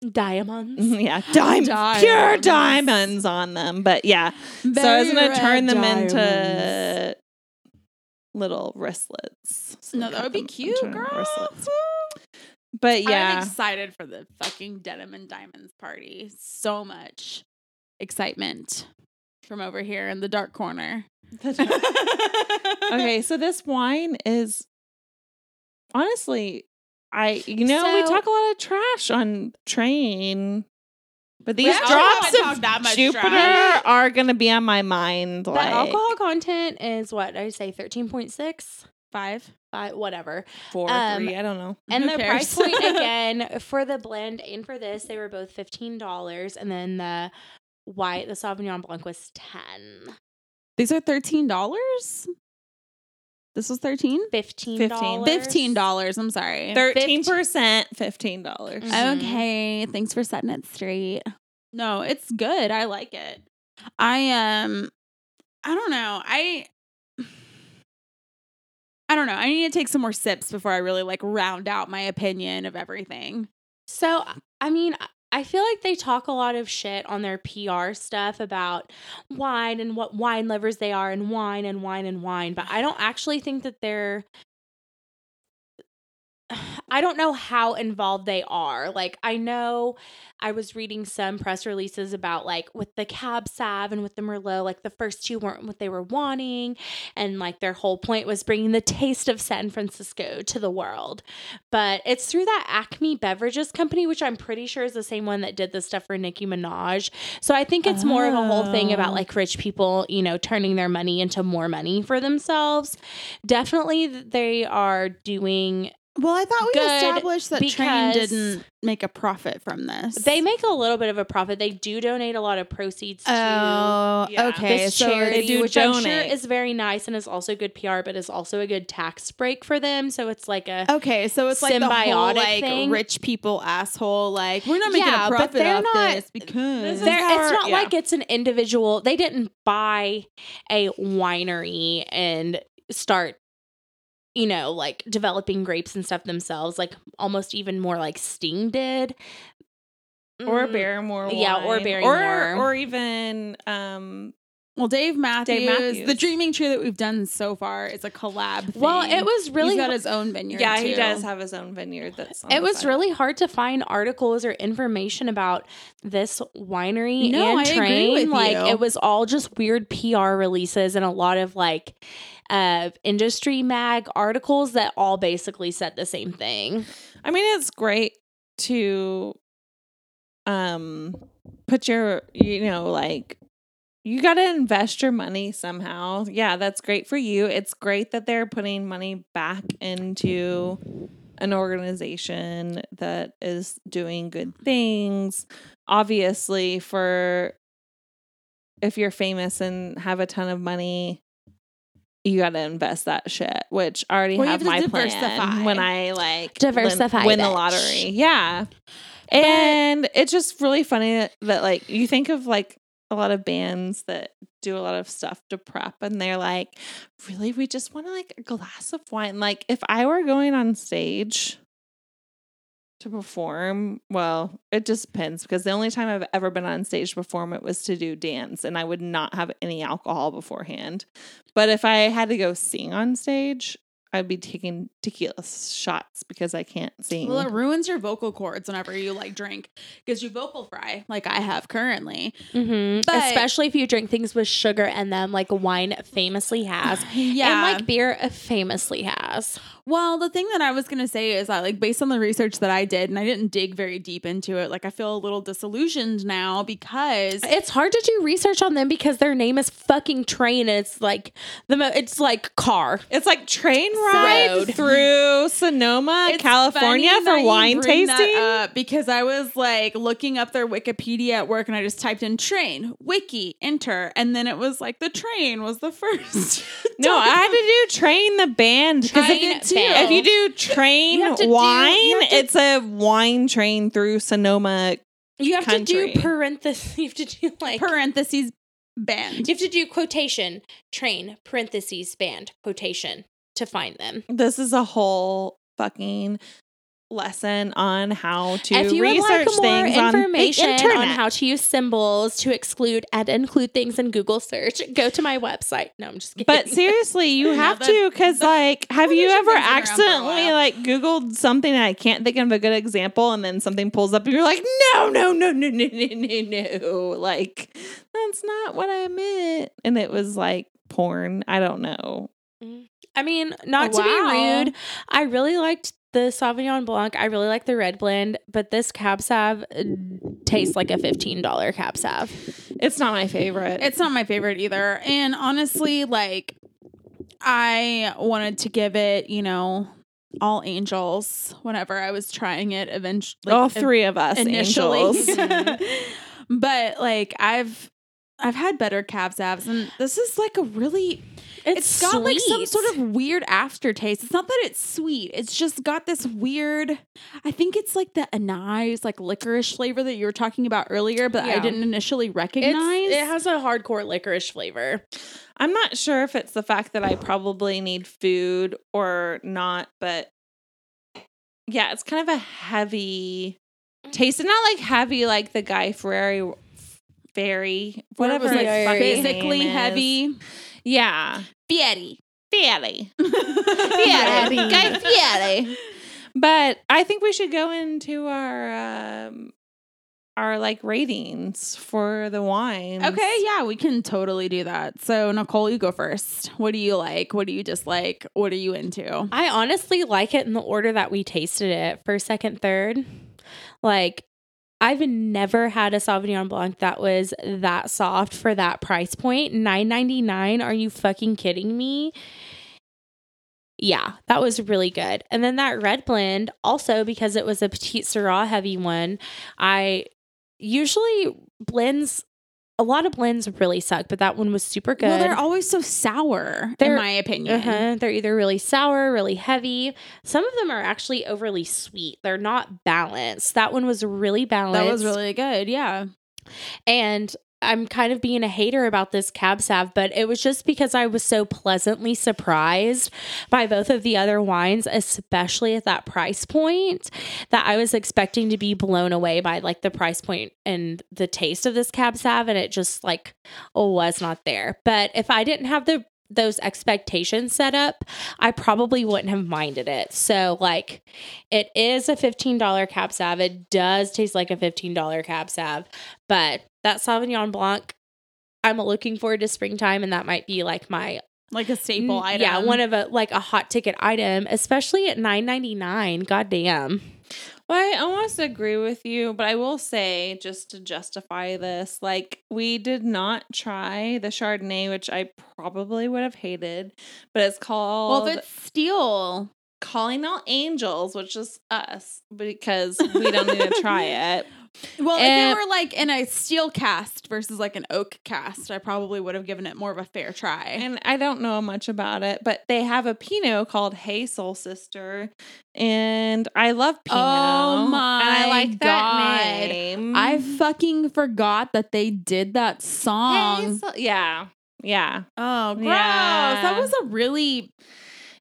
Speaker 1: Diamonds.
Speaker 3: Mm-hmm, yeah, diamonds, pure
Speaker 2: Diamonds.
Speaker 3: diamonds on them. But yeah, so I was gonna turn them
Speaker 2: diamonds.
Speaker 3: into little wristlets. So
Speaker 2: No, that would be cute, girl.
Speaker 3: But
Speaker 2: I'm
Speaker 3: yeah,
Speaker 2: excited for the fucking denim and diamonds party. So much excitement from over here in the dark corner.
Speaker 3: okay, so this wine is honestly, I you know we talk a lot of trash on train, but these
Speaker 2: actually
Speaker 3: drops of
Speaker 2: that much
Speaker 3: Jupiter
Speaker 2: trash.
Speaker 3: are gonna be on my mind.
Speaker 1: The
Speaker 3: Like
Speaker 1: alcohol content is what did I say, thirteen point six,
Speaker 2: Five.
Speaker 1: five, whatever.
Speaker 3: four,
Speaker 1: um,
Speaker 3: three, I don't know.
Speaker 1: And
Speaker 2: Who
Speaker 1: the price point again for the blend and for this, they were both fifteen dollars, and then the white, the Sauvignon Blanc was ten.
Speaker 2: These are thirteen dollars. This was thirteen.
Speaker 1: Fifteen
Speaker 3: Fifteen.
Speaker 2: Fifteen dollars. I'm sorry.
Speaker 3: Thirteen percent, fifteen dollars.
Speaker 1: Mhm.
Speaker 2: Okay, thanks for setting it straight. No, it's good. I like it. I um I don't know. I I don't know. I need to take some more sips before I really like round out my opinion of everything.
Speaker 1: So, I mean, I- feel like they talk a lot of shit on their PR stuff about wine and what wine lovers they are and wine and wine and wine, but I don't actually think that they're I don't know how involved they are. Like I know I was reading some press releases about like with the Cab Sav and with the Merlot, like the first two weren't what they were wanting, and like their whole point was bringing the taste of San Francisco to the world. But it's through that Acme Beverages company, which I'm pretty sure is the same one that did the stuff for Nicki Minaj. So I think it's more of a whole thing about
Speaker 2: Oh.
Speaker 1: like rich people, you know, turning their money into more money for themselves. Definitely, they are doing
Speaker 2: Well, I thought we established that Train didn't make a profit from this.
Speaker 1: They make a little bit of a profit. They do donate a lot of proceeds to
Speaker 2: Oh,
Speaker 3: Yeah.
Speaker 2: okay.
Speaker 1: this
Speaker 2: so
Speaker 1: charity,
Speaker 3: they do
Speaker 1: which I'm sure is very nice and is also good PR, but is also a good tax break for them. So it's like a
Speaker 2: Okay, so it's like the whole
Speaker 1: Symbiotic
Speaker 2: like
Speaker 1: thing.
Speaker 2: rich people asshole. Like we're not making
Speaker 1: Yeah,
Speaker 2: a profit off
Speaker 1: not-
Speaker 2: this because
Speaker 3: This how-
Speaker 1: it's not
Speaker 3: yeah.
Speaker 1: like it's an individual. They didn't buy a winery and start, you know, like developing grapes and stuff themselves. Like almost even more like Sting did.
Speaker 3: or
Speaker 1: Mm,
Speaker 3: Barrymore,
Speaker 1: yeah, or
Speaker 3: wine.
Speaker 1: Barrymore.
Speaker 3: or or even um.
Speaker 2: Well, Dave Matthews,
Speaker 3: Matthews.
Speaker 2: the Dreaming Tree that we've done so far is a collab. Thing.
Speaker 1: Well, it was really
Speaker 2: He's got his own vineyard.
Speaker 3: Yeah, he does have his own vineyard. That's on
Speaker 1: it
Speaker 3: the
Speaker 1: was
Speaker 3: side.
Speaker 1: really hard to find articles or information about this winery
Speaker 2: No,
Speaker 1: and
Speaker 2: I agree
Speaker 1: train.
Speaker 2: with
Speaker 1: like
Speaker 2: you.
Speaker 1: it was all just weird PR releases and a lot of like uh industry mag articles that all basically said the same thing.
Speaker 3: I mean, it's great to um put your you know like you got to invest your money somehow. Yeah, that's great for you. It's great that they're putting money back into an organization that is doing good things. Obviously, for if you're famous and have a ton of money, you got to invest that shit, which I already
Speaker 2: Well,
Speaker 3: have,
Speaker 2: have
Speaker 3: my plan when I like
Speaker 1: Diversify,
Speaker 3: win, the lottery. Yeah. And it's just really funny that, that like you think of like a lot of bands that do a lot of stuff to prep and they're like, really, we just want like a glass of wine. Like if I were going on stage to perform, well, it just depends because the only time I've ever been on stage to perform it was to do dance and I would not have any alcohol beforehand. But if I had to go sing on stage, I'd be taking tequila shots because I can't sing.
Speaker 2: Well, it ruins your vocal cords whenever you like drink because you vocal fry, like I have currently.
Speaker 1: Mm-hmm.
Speaker 2: But-
Speaker 1: Especially if you drink things with sugar in them, like wine famously has.
Speaker 2: Yeah.
Speaker 1: And like beer famously has.
Speaker 2: Well, the thing that I was gonna say is that, like, based on the research that I did, and I didn't dig very deep into it, like, I feel a little disillusioned now because
Speaker 1: It's hard to do research on them because their name is fucking train and it's like the mo- it's like car.
Speaker 3: It's like train ride
Speaker 1: Road.
Speaker 3: through Sonoma,
Speaker 2: It's
Speaker 3: California
Speaker 2: funny
Speaker 3: for
Speaker 2: you
Speaker 3: wine
Speaker 2: bring that
Speaker 3: tasting.
Speaker 2: up because I was like looking up their Wikipedia at work, and I just typed in train wiki enter, and then it was like the train was the first.
Speaker 3: No, I had to do train the band because
Speaker 1: Train too.
Speaker 3: if you do train
Speaker 2: You have to do-
Speaker 3: wine,
Speaker 2: you have to-
Speaker 3: it's a wine train through Sonoma.
Speaker 1: You have
Speaker 3: Country.
Speaker 1: to do parentheses. You have to do like
Speaker 2: parentheses band.
Speaker 1: you have to do quotation train parentheses band quotation to find them.
Speaker 3: This is a whole fucking lesson on how to
Speaker 1: if you would
Speaker 3: research
Speaker 1: like more
Speaker 3: things on
Speaker 1: information on, how to use symbols to exclude and include things in Google search, go to my website. No, I'm just kidding.
Speaker 3: But seriously, you have
Speaker 2: the-
Speaker 3: to because, like, have you ever
Speaker 2: thing's been around for a
Speaker 3: accidentally like Googled something and I can't think of a good example, and then something pulls up and you're like, no, no, no, no, no, no, no, no, like that's not what I meant, and it was like porn. I don't know. Mm.
Speaker 1: I mean, not to be rude, I really liked the Sauvignon Blanc. I really like the red blend, but this Cab Sav uh, tastes like a $15 Cab Sav.
Speaker 3: It's not my favorite.
Speaker 2: It's not my favorite either. And honestly, like I wanted to give it, you know, all angels whenever I was trying it eventually.
Speaker 3: all three of us
Speaker 2: initially.
Speaker 3: angels.
Speaker 2: but like I've I've had better cab savs and this is like a really it's got like some sort of weird aftertaste. It's not that it's sweet. It's just got this weird I think it's like the anise, like licorice flavor that you were talking about earlier, but I didn't initially recognize.
Speaker 1: It's, it has a hardcore licorice flavor.
Speaker 3: I'm not sure if it's the fact that I probably need food or not, but yeah, it's kind of a heavy mm. taste. And not like heavy like the Guy Ferrari fairy,
Speaker 2: What
Speaker 3: whatever
Speaker 1: Ferrari.
Speaker 3: fucking
Speaker 2: physically
Speaker 3: name is.
Speaker 2: Heavy.
Speaker 3: Yeah.
Speaker 2: Fieri.
Speaker 3: Fieri.
Speaker 1: Fieri.
Speaker 3: Fieri. Guy Fieri. But I think we should go into our um our like ratings for the wines.
Speaker 2: Okay, yeah, we can totally do that. So, Nicole, you go first. What do you like? What do you dislike? What are you into?
Speaker 1: I honestly like it in the order that we tasted it first, second, third. Like, I've never had a Sauvignon Blanc that was that soft for that price point. Nine ninety nine. Are you fucking kidding me? Yeah, that was really good. And then that red blend, also because it was a Petite Syrah heavy one, I usually blends. A lot of blends really suck, but that one was super good.
Speaker 2: Well, they're always so sour,
Speaker 1: They're-
Speaker 2: in my opinion.
Speaker 1: Uh-huh. They're either really sour, really heavy. Some of them are actually overly sweet. They're not balanced. That one was really balanced.
Speaker 2: That was really good. Yeah.
Speaker 1: And I'm kind of being a hater about this cab sav, but it was just because I was so pleasantly surprised by both of the other wines, especially at that price point, that I was expecting to be blown away by like the price point and the taste of this cab sav, and it just like was not there. But if I didn't have the those expectations set up, I probably wouldn't have minded it. So, like, it is a $15 cab sav. It does taste like a $15 cab sav, but that Sauvignon Blanc, I'm looking forward to springtime, and that might be like my
Speaker 2: Like a staple
Speaker 1: Mm,
Speaker 2: item.
Speaker 1: Yeah, one of a like a hot ticket item, especially at nine ninety nine. God damn.
Speaker 3: Well, I almost agree with you, but I will say, just to justify this, like we did not try the Chardonnay, which I probably would have hated, but it's called
Speaker 2: Well, if it's steel,
Speaker 3: Calling Out Angels, which is us, because we don't need to try it.
Speaker 2: Well,
Speaker 3: And-
Speaker 2: if it were like in a steel cast versus like an oak cast, I probably would have given it more of a fair try.
Speaker 3: And I don't know much about it, but they have a Pinot called Hey Soul Sister, and I love Pinot.
Speaker 2: Oh
Speaker 3: and I
Speaker 2: my
Speaker 3: like that
Speaker 2: God.
Speaker 3: name.
Speaker 2: I mm. fucking forgot that they did that
Speaker 3: Hey
Speaker 2: song.
Speaker 3: Yeah, yeah.
Speaker 2: oh, gross!
Speaker 3: Yeah.
Speaker 2: That was a really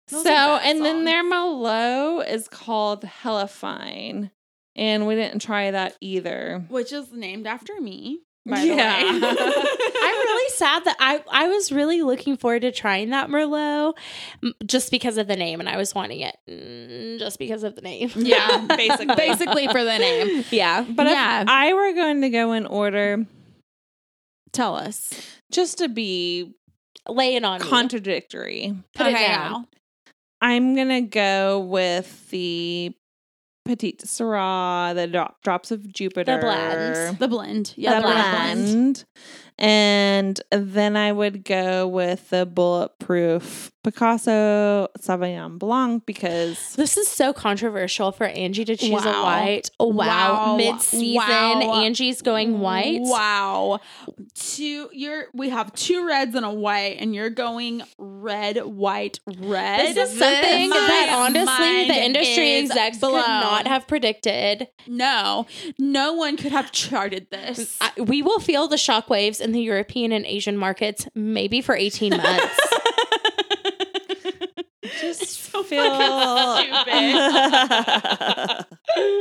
Speaker 2: That was
Speaker 3: So,
Speaker 2: a
Speaker 3: and then their Merlot is called Hella Fine, and we didn't try that either.
Speaker 2: which is named after me. By
Speaker 3: Yeah.
Speaker 2: the way.
Speaker 1: I'm really sad that I I was really looking forward to trying that Merlot just because of the name, and I was wanting it mm, just because of the name.
Speaker 2: yeah,
Speaker 3: basically.
Speaker 2: basically for the name.
Speaker 1: yeah.
Speaker 3: But
Speaker 2: Yeah.
Speaker 3: if I were going to go in order,
Speaker 2: Tell us.
Speaker 3: just to be
Speaker 1: laying it on me.
Speaker 3: contradictory,
Speaker 1: Put it
Speaker 2: Okay,
Speaker 1: down.
Speaker 3: I'm gonna go with the Petite Syrah, the drop, drops of Jupiter,
Speaker 2: the blend.
Speaker 3: The blend.
Speaker 2: Yeah,
Speaker 1: the
Speaker 2: blend.
Speaker 3: blend. And then I would go with the bulletproof Picasso Sauvignon Blanc because
Speaker 1: This is so controversial for Angie to choose a white. Wow.
Speaker 2: Wow.
Speaker 1: Mid season,
Speaker 2: Wow.
Speaker 1: Angie's going white.
Speaker 2: Wow. Two you're we have two reds and a white, and you're going red, white, red.
Speaker 1: This is something that honestly the industry execs
Speaker 2: blown.
Speaker 1: could not have predicted.
Speaker 2: No, no one could have charted this.
Speaker 1: I, we will feel the shockwaves in the European and Asian markets maybe for 18 months.
Speaker 3: just
Speaker 2: so
Speaker 3: feel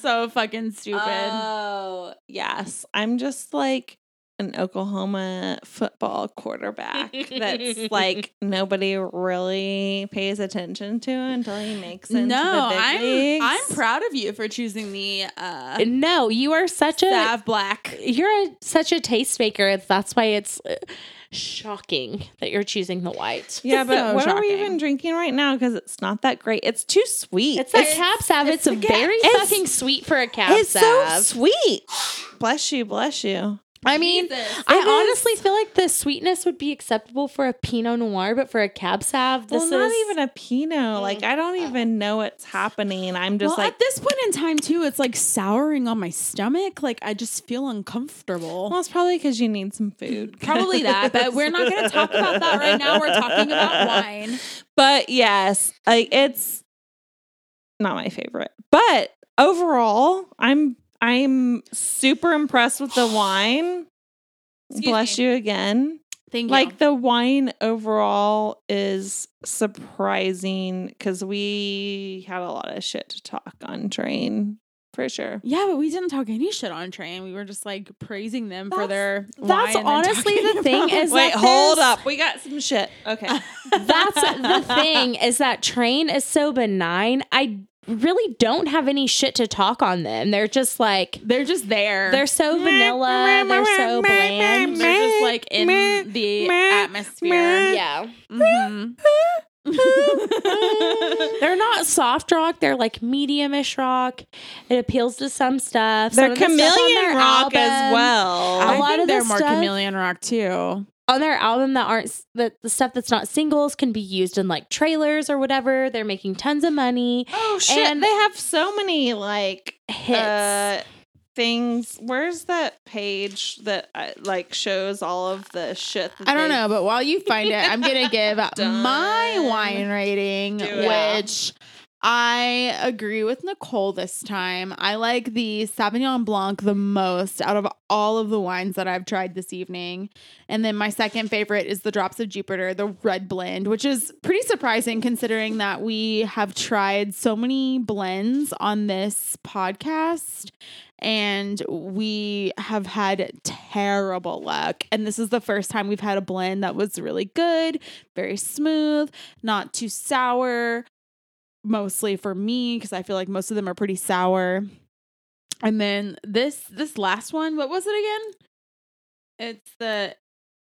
Speaker 2: so fucking stupid.
Speaker 3: Oh yes, I'm just like an Oklahoma football quarterback that's like nobody really pays attention to until he makes it into
Speaker 2: no,
Speaker 3: the big
Speaker 2: I'm
Speaker 3: leagues.
Speaker 2: I'm proud of you for choosing the uh
Speaker 1: no, you are such a
Speaker 2: Sav Blanc.
Speaker 1: you're a, such a tastemaker. That's why it's uh, shocking that you're choosing the white.
Speaker 3: Yeah, but
Speaker 2: So
Speaker 3: what are we even drinking right now? Because it's not that great. It's too sweet.
Speaker 1: It's a
Speaker 2: It's-
Speaker 1: cab sav. It's,
Speaker 2: it's a
Speaker 1: very
Speaker 3: it's-
Speaker 1: fucking sweet for a cab
Speaker 3: it's so sweet. Bless you, bless you.
Speaker 1: I mean,
Speaker 2: Jesus.
Speaker 1: I
Speaker 3: It is-
Speaker 1: honestly feel like the sweetness would be acceptable for a Pinot Noir, but for a cab sav, this
Speaker 3: well, not
Speaker 1: is
Speaker 3: even a Pinot. Like I don't mm. even know what's happening. I'm just
Speaker 2: well,
Speaker 3: like,
Speaker 2: at this point in time too, it's like souring on my stomach. Like I just feel uncomfortable.
Speaker 3: well, it's probably because you need some food.
Speaker 2: Probably that, but we're not going to talk about that right now. We're talking about wine.
Speaker 3: But yes, like it's not my favorite. But overall, I'm I'm super impressed with the wine.
Speaker 2: Excuse
Speaker 3: Bless
Speaker 2: me.
Speaker 3: you again.
Speaker 2: Thank you.
Speaker 3: Like the wine overall is surprising because we had a lot of shit to talk on train for sure.
Speaker 2: Yeah, but we didn't talk any shit on train. We were just like praising them for
Speaker 1: That's-
Speaker 2: their.
Speaker 1: that's honestly the thing is
Speaker 3: Wait, hold up. We got some shit. Okay.
Speaker 1: That's the thing is that train is so benign. I really don't have any shit to talk on them. They're just like
Speaker 2: They're just there.
Speaker 1: they're so vanilla. They're so bland.
Speaker 2: They're just like in the atmosphere.
Speaker 1: Yeah.
Speaker 2: Mhm.
Speaker 1: They're not soft rock. They're like medium-ish rock. It appeals to some stuff.
Speaker 3: They're
Speaker 1: of the stuff on
Speaker 3: chameleon rock as well.
Speaker 1: A
Speaker 2: I
Speaker 1: lot
Speaker 2: think
Speaker 1: of
Speaker 2: they're more
Speaker 1: stuff-
Speaker 2: chameleon rock too.
Speaker 1: On their album that aren't that the stuff that's not singles can be used in like trailers or whatever. They're making tons of money.
Speaker 3: oh shit!
Speaker 1: and-
Speaker 3: they have so many like
Speaker 1: Hits.
Speaker 3: uh, things. Where's that page that uh, like shows all of the shit? that
Speaker 2: I don't
Speaker 3: they-
Speaker 2: know, but while you find it, I'm gonna give my wine rating,
Speaker 3: Do it.
Speaker 2: I agree with Nicole this time. I like the Sauvignon Blanc the most out of all of the wines that I've tried this evening. And then my second favorite is the Drops of Jupiter, the red blend, which is pretty surprising considering that we have tried so many blends on this podcast and we have had terrible luck. And this is the first time we've had a blend that was really good, very smooth, not too sour, mostly for me because I feel like most of them are pretty sour. And then this this last one, what was it again? It's the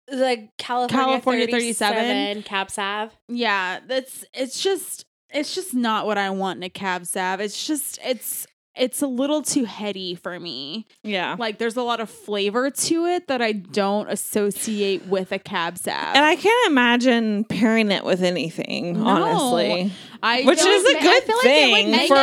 Speaker 1: the California,
Speaker 2: California
Speaker 1: 37,
Speaker 2: 37.
Speaker 1: Cab Sav.
Speaker 2: yeah, that's it's just it's just not what I want in a cab sav. It's just it's it's a little too heady for me.
Speaker 3: Yeah.
Speaker 2: Like there's a lot of flavor to it that I don't associate with a cab sav.
Speaker 3: And I can't imagine pairing it with anything,
Speaker 2: No.
Speaker 3: honestly.
Speaker 2: I
Speaker 3: Which
Speaker 2: don't
Speaker 3: is a
Speaker 2: ma- I
Speaker 3: good
Speaker 2: feel like it would
Speaker 3: thing
Speaker 2: make
Speaker 3: for-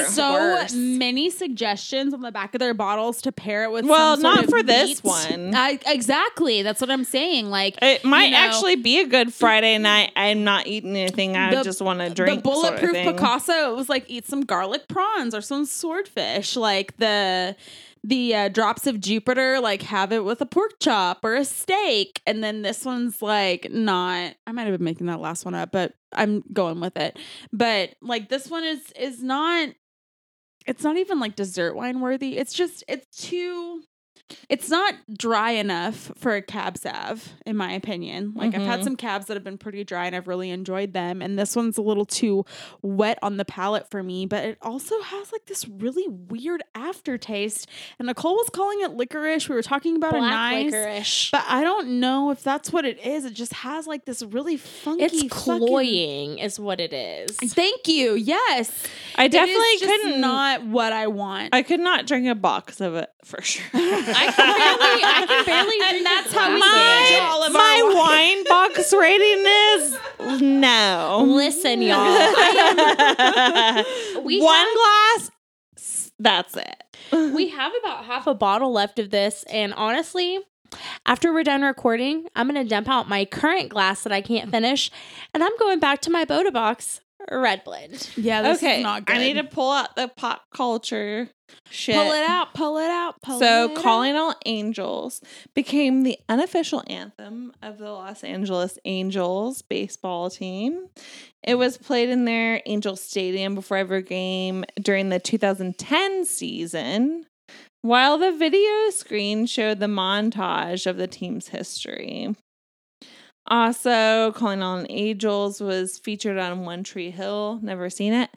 Speaker 2: it so
Speaker 3: worse.
Speaker 2: many suggestions on the back of their bottles to pair it with.
Speaker 3: Well,
Speaker 2: some sort
Speaker 3: not
Speaker 2: of
Speaker 3: for this
Speaker 2: meat.
Speaker 3: one.
Speaker 2: I, exactly, that's what I'm saying. Like
Speaker 3: It might
Speaker 2: know,
Speaker 3: actually be a good Friday night. I'm not eating anything. I
Speaker 2: The-
Speaker 3: just want to drink.
Speaker 2: the bulletproof
Speaker 3: sort of thing.
Speaker 2: Picasso. It was like eat some garlic prawns or some swordfish. Like the the uh, drops of Jupiter, like have it with a pork chop or a steak. And then this one's like not. I might have been making that last one up, but I'm going with it. But like this one is is not. It's not even like dessert wine worthy. It's just it's too. It's not dry enough for a cab sav, in my opinion. Like I've had
Speaker 3: Mhm.
Speaker 2: some cabs that have been pretty dry and I've really enjoyed them. And this one's a little too wet on the palate for me, but it also has like this really weird aftertaste. And Nicole was calling it licorice. We were talking about anise,
Speaker 1: licorice.
Speaker 2: but I don't know if that's what it is. It just has like this really funky.
Speaker 1: it's
Speaker 2: fucking-
Speaker 1: cloying, is what it is.
Speaker 2: Thank you. Yes,
Speaker 3: I
Speaker 2: It is
Speaker 3: definitely
Speaker 2: just
Speaker 3: couldn't.
Speaker 2: Not what I want.
Speaker 3: I could not drink a box of it for sure.
Speaker 1: I can barely, I can barely
Speaker 2: And
Speaker 1: drink
Speaker 2: that's
Speaker 1: a
Speaker 2: how we
Speaker 1: glass
Speaker 2: gauge
Speaker 1: of it.
Speaker 2: all of
Speaker 3: My
Speaker 2: our
Speaker 3: wine box rating is no.
Speaker 1: Listen, y'all. I am- we
Speaker 3: One
Speaker 1: have-
Speaker 3: glass. s- That's it.
Speaker 1: we have about half a bottle left of this and honestly after we're done recording i'm going to dump out my current glass that i can't finish and i'm going back to my Bota box red blend
Speaker 2: yeah, this
Speaker 3: okay,
Speaker 2: is not good.
Speaker 3: I need to pull out the pop culture shit.
Speaker 2: pull it out. Pull it out. Pull
Speaker 3: so,
Speaker 2: it
Speaker 3: Calling All Angels became the unofficial anthem of the Los Angeles Angels baseball team. It was played in their Angel Stadium before every game during the 2010 season, while the video screen showed the montage of the team's history. Also, Calling All Angels was featured on One Tree Hill. Never seen it.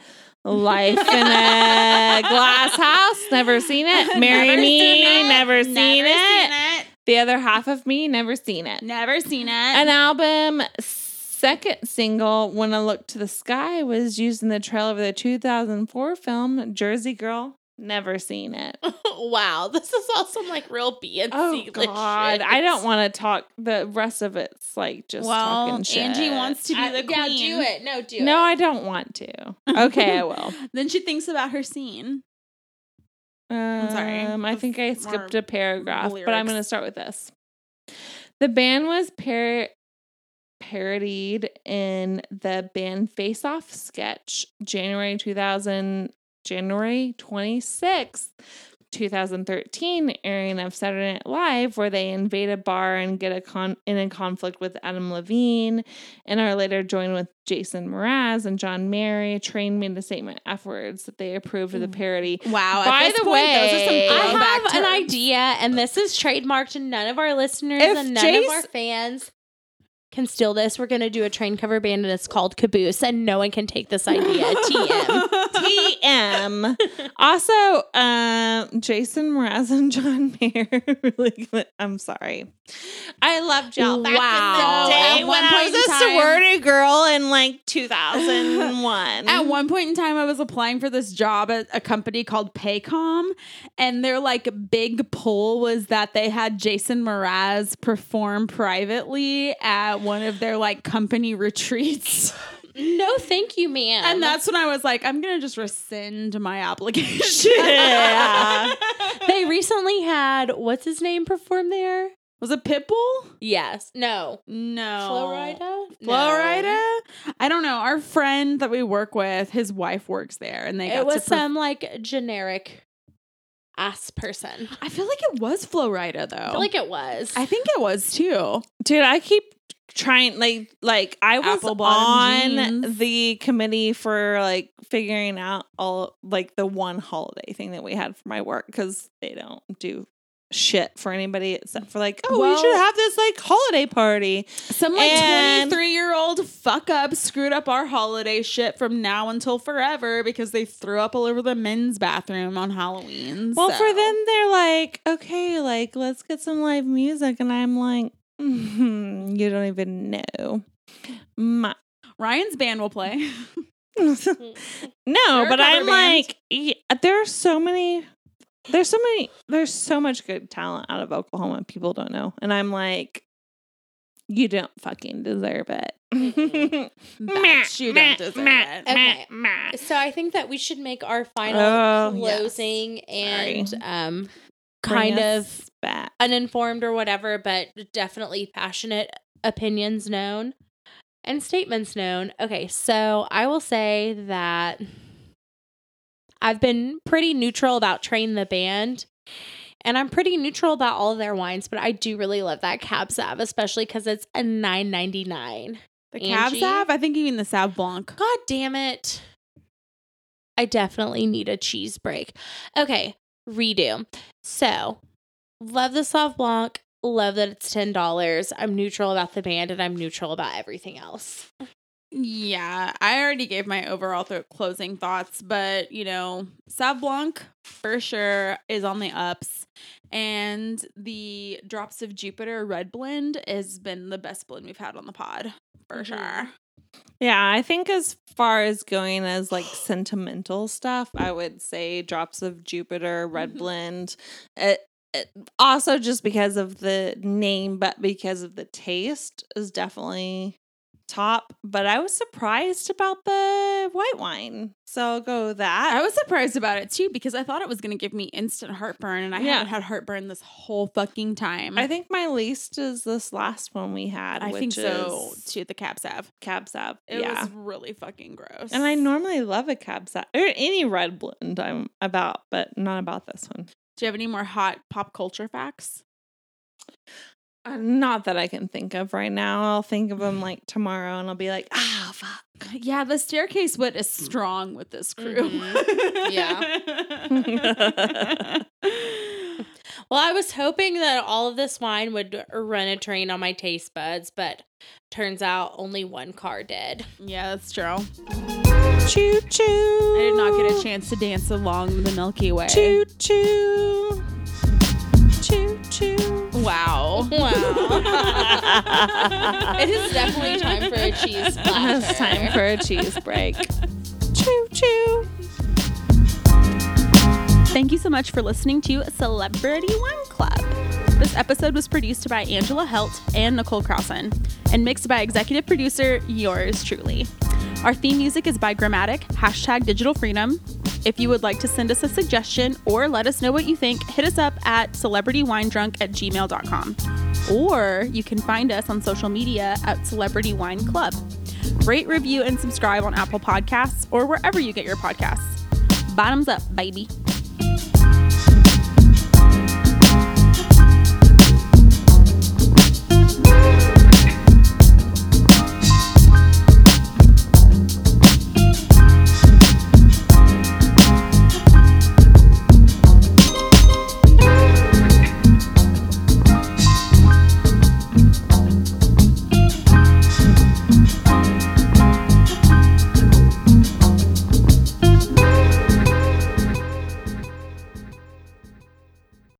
Speaker 3: Life in a Glass House. Never seen it. Marry
Speaker 2: Never
Speaker 3: Me.
Speaker 2: seen it.
Speaker 3: Never, seen,
Speaker 2: Never
Speaker 3: it.
Speaker 2: seen it.
Speaker 3: The other half of me. Never seen it.
Speaker 2: Never seen it.
Speaker 3: An album second single, When I Look to the Sky, was used in the trailer of the 2004 film Jersey Girl. Never seen it.
Speaker 1: wow this is all some like real b bnc
Speaker 3: Oh God, I don't want to talk. The rest of it's like just
Speaker 2: well,
Speaker 3: talking shit.
Speaker 2: Angie wants to be the
Speaker 1: yeah
Speaker 2: queen.
Speaker 1: do it no do
Speaker 3: No,
Speaker 1: it No,
Speaker 3: I don't want to. Okay, I will.
Speaker 2: then she thinks about her scene.
Speaker 3: Um,
Speaker 2: sorry.
Speaker 3: I think I skipped a paragraph, but I'm going to start with this. The band was par- parodied in the band Face Off sketch January 2000, January 26th, 2013 airing of Saturday Night Live, where they invade a bar and get a con- in a conflict with Adam Levine, and are later joined with Jason Mraz and John Mayer. Train made a statement afterwards that they approved of the mm. parody.
Speaker 2: Wow.
Speaker 3: By
Speaker 2: at this
Speaker 3: the
Speaker 2: point, those are some
Speaker 3: way-
Speaker 1: I have an idea, and this is trademarked, and none of our listeners
Speaker 3: If
Speaker 1: and none of our fans can steal this. We're going to do a train cover band, and it's called Caboose, and no one can take this idea. TM.
Speaker 3: TM. Also, um, Jason Mraz and John Mayer. really good. I'm sorry. I loved y'all back
Speaker 1: Wow.
Speaker 3: in the
Speaker 2: At
Speaker 3: day
Speaker 2: one
Speaker 3: when I was a
Speaker 2: time-
Speaker 3: sorority girl in like 2001.
Speaker 2: At one point in time, I was applying for this job at a company called Paycom, and their like big pull was that they had Jason Mraz perform privately at one of their like company retreats.
Speaker 1: No, thank you, ma'am.
Speaker 2: And that's when I was like, I'm gonna just rescind my application.
Speaker 3: Yeah.
Speaker 1: they recently had what's his name perform there?
Speaker 2: was it Pitbull?
Speaker 1: Yes. No.
Speaker 2: No.
Speaker 1: Flo Rida?
Speaker 2: Florida? I don't know. Our friend that we work with, his wife works there, and they got
Speaker 1: It was
Speaker 2: to perf-
Speaker 1: some like generic ass person.
Speaker 2: I feel like it was Flo Rida though.
Speaker 1: I feel like it was.
Speaker 2: I think it was too.
Speaker 3: Dude, I keep trying like like I was on
Speaker 2: jeans.
Speaker 3: the committee for like figuring out all like the one holiday thing that we had for my work because they don't do shit for anybody except for like oh we should have this like holiday party
Speaker 2: Some like 23 year old fuck up screwed up our holiday shit from now until forever because they threw up all over the men's bathroom on Halloween.
Speaker 3: well
Speaker 2: so-
Speaker 3: for them they're like okay like let's get some live music and i'm like "Mhm, you don't even know my
Speaker 2: Ryan's band will play.
Speaker 3: no,
Speaker 2: They're
Speaker 3: but I'm
Speaker 2: band.
Speaker 3: like, yeah, there are so many, there's so many, there's so much good talent out of Oklahoma. People don't know, and I'm like, you don't fucking deserve it.
Speaker 2: Bitch, you don't deserve it.
Speaker 1: Okay. so I think that we should make our final
Speaker 3: Oh, yes.
Speaker 1: closing and um kind of
Speaker 3: back.
Speaker 1: uninformed or whatever, but definitely passionate opinions known and statements known. Okay, so I will say that I've been pretty neutral about Train the Band. And I'm pretty neutral about all of their wines, but I do really love that Cab Sav, especially because it's a nine ninety nine.
Speaker 2: The Cab? Sav? I think you mean the Sav Blanc.
Speaker 1: God damn it. I definitely need a cheese break. Okay, redo. So, love the Sauv Blanc. Love that it's $10. I'm neutral about the band and I'm neutral about everything else.
Speaker 2: Yeah, I already gave my overall th- closing thoughts, but you know, Sauv Blanc for sure is on the ups, and the Drops of Jupiter Red Blend has been the best blend we've had on the pod for
Speaker 1: Mhm.
Speaker 2: sure.
Speaker 3: Yeah, I think as far as going as like sentimental stuff, I would say Drops of Jupiter, Red
Speaker 2: Mhm.
Speaker 3: Blend. It, it, also, just because of the name, but because of the taste, is definitely top. But I was surprised about the white wine, so I'll go with that.
Speaker 2: I was surprised about it too because I thought it was going to give me instant heartburn, and I
Speaker 3: Yeah.
Speaker 2: haven't had heartburn this whole fucking time.
Speaker 3: I think my least is this last one we had.
Speaker 2: I
Speaker 3: which
Speaker 2: think so
Speaker 3: is
Speaker 2: too. The Cab Sav,
Speaker 3: Cab Sav.
Speaker 2: it
Speaker 3: yeah.
Speaker 2: was really fucking gross.
Speaker 3: and I normally love a Cab Sav or any red blend I'm about, but not about this one.
Speaker 2: Do you have any more hot pop culture facts?
Speaker 3: Uh, not that I can think of right now. I'll think of them like tomorrow, and I'll be like, ah, fuck.
Speaker 2: Yeah, the staircase wit is strong with this crew.
Speaker 1: Yeah. Well, I was hoping that all of this wine would run a train on my taste buds, but turns out only one car did.
Speaker 2: yeah, that's true.
Speaker 3: Choo choo.
Speaker 2: I did not get a chance to dance along the Milky Way.
Speaker 3: Choo choo. Choo choo.
Speaker 2: Wow.
Speaker 1: Wow. it is definitely time for a cheese splash.
Speaker 3: It's time for a cheese break. choo choo.
Speaker 2: Thank you so much for listening to Celebrity Wine Club. This episode was produced by Angela Helt and Nicole Crossan and mixed by executive producer yours truly. Our theme music is by Gramatik, hashtag digital freedom. If you would like to send us a suggestion or let us know what you think, hit us up at celebritywinedrunk at gmail.com. Or you can find us on social media at Celebrity Wine Club. Rate, review, and subscribe on Apple Podcasts or wherever you get your podcasts. Bottoms up, baby. Thank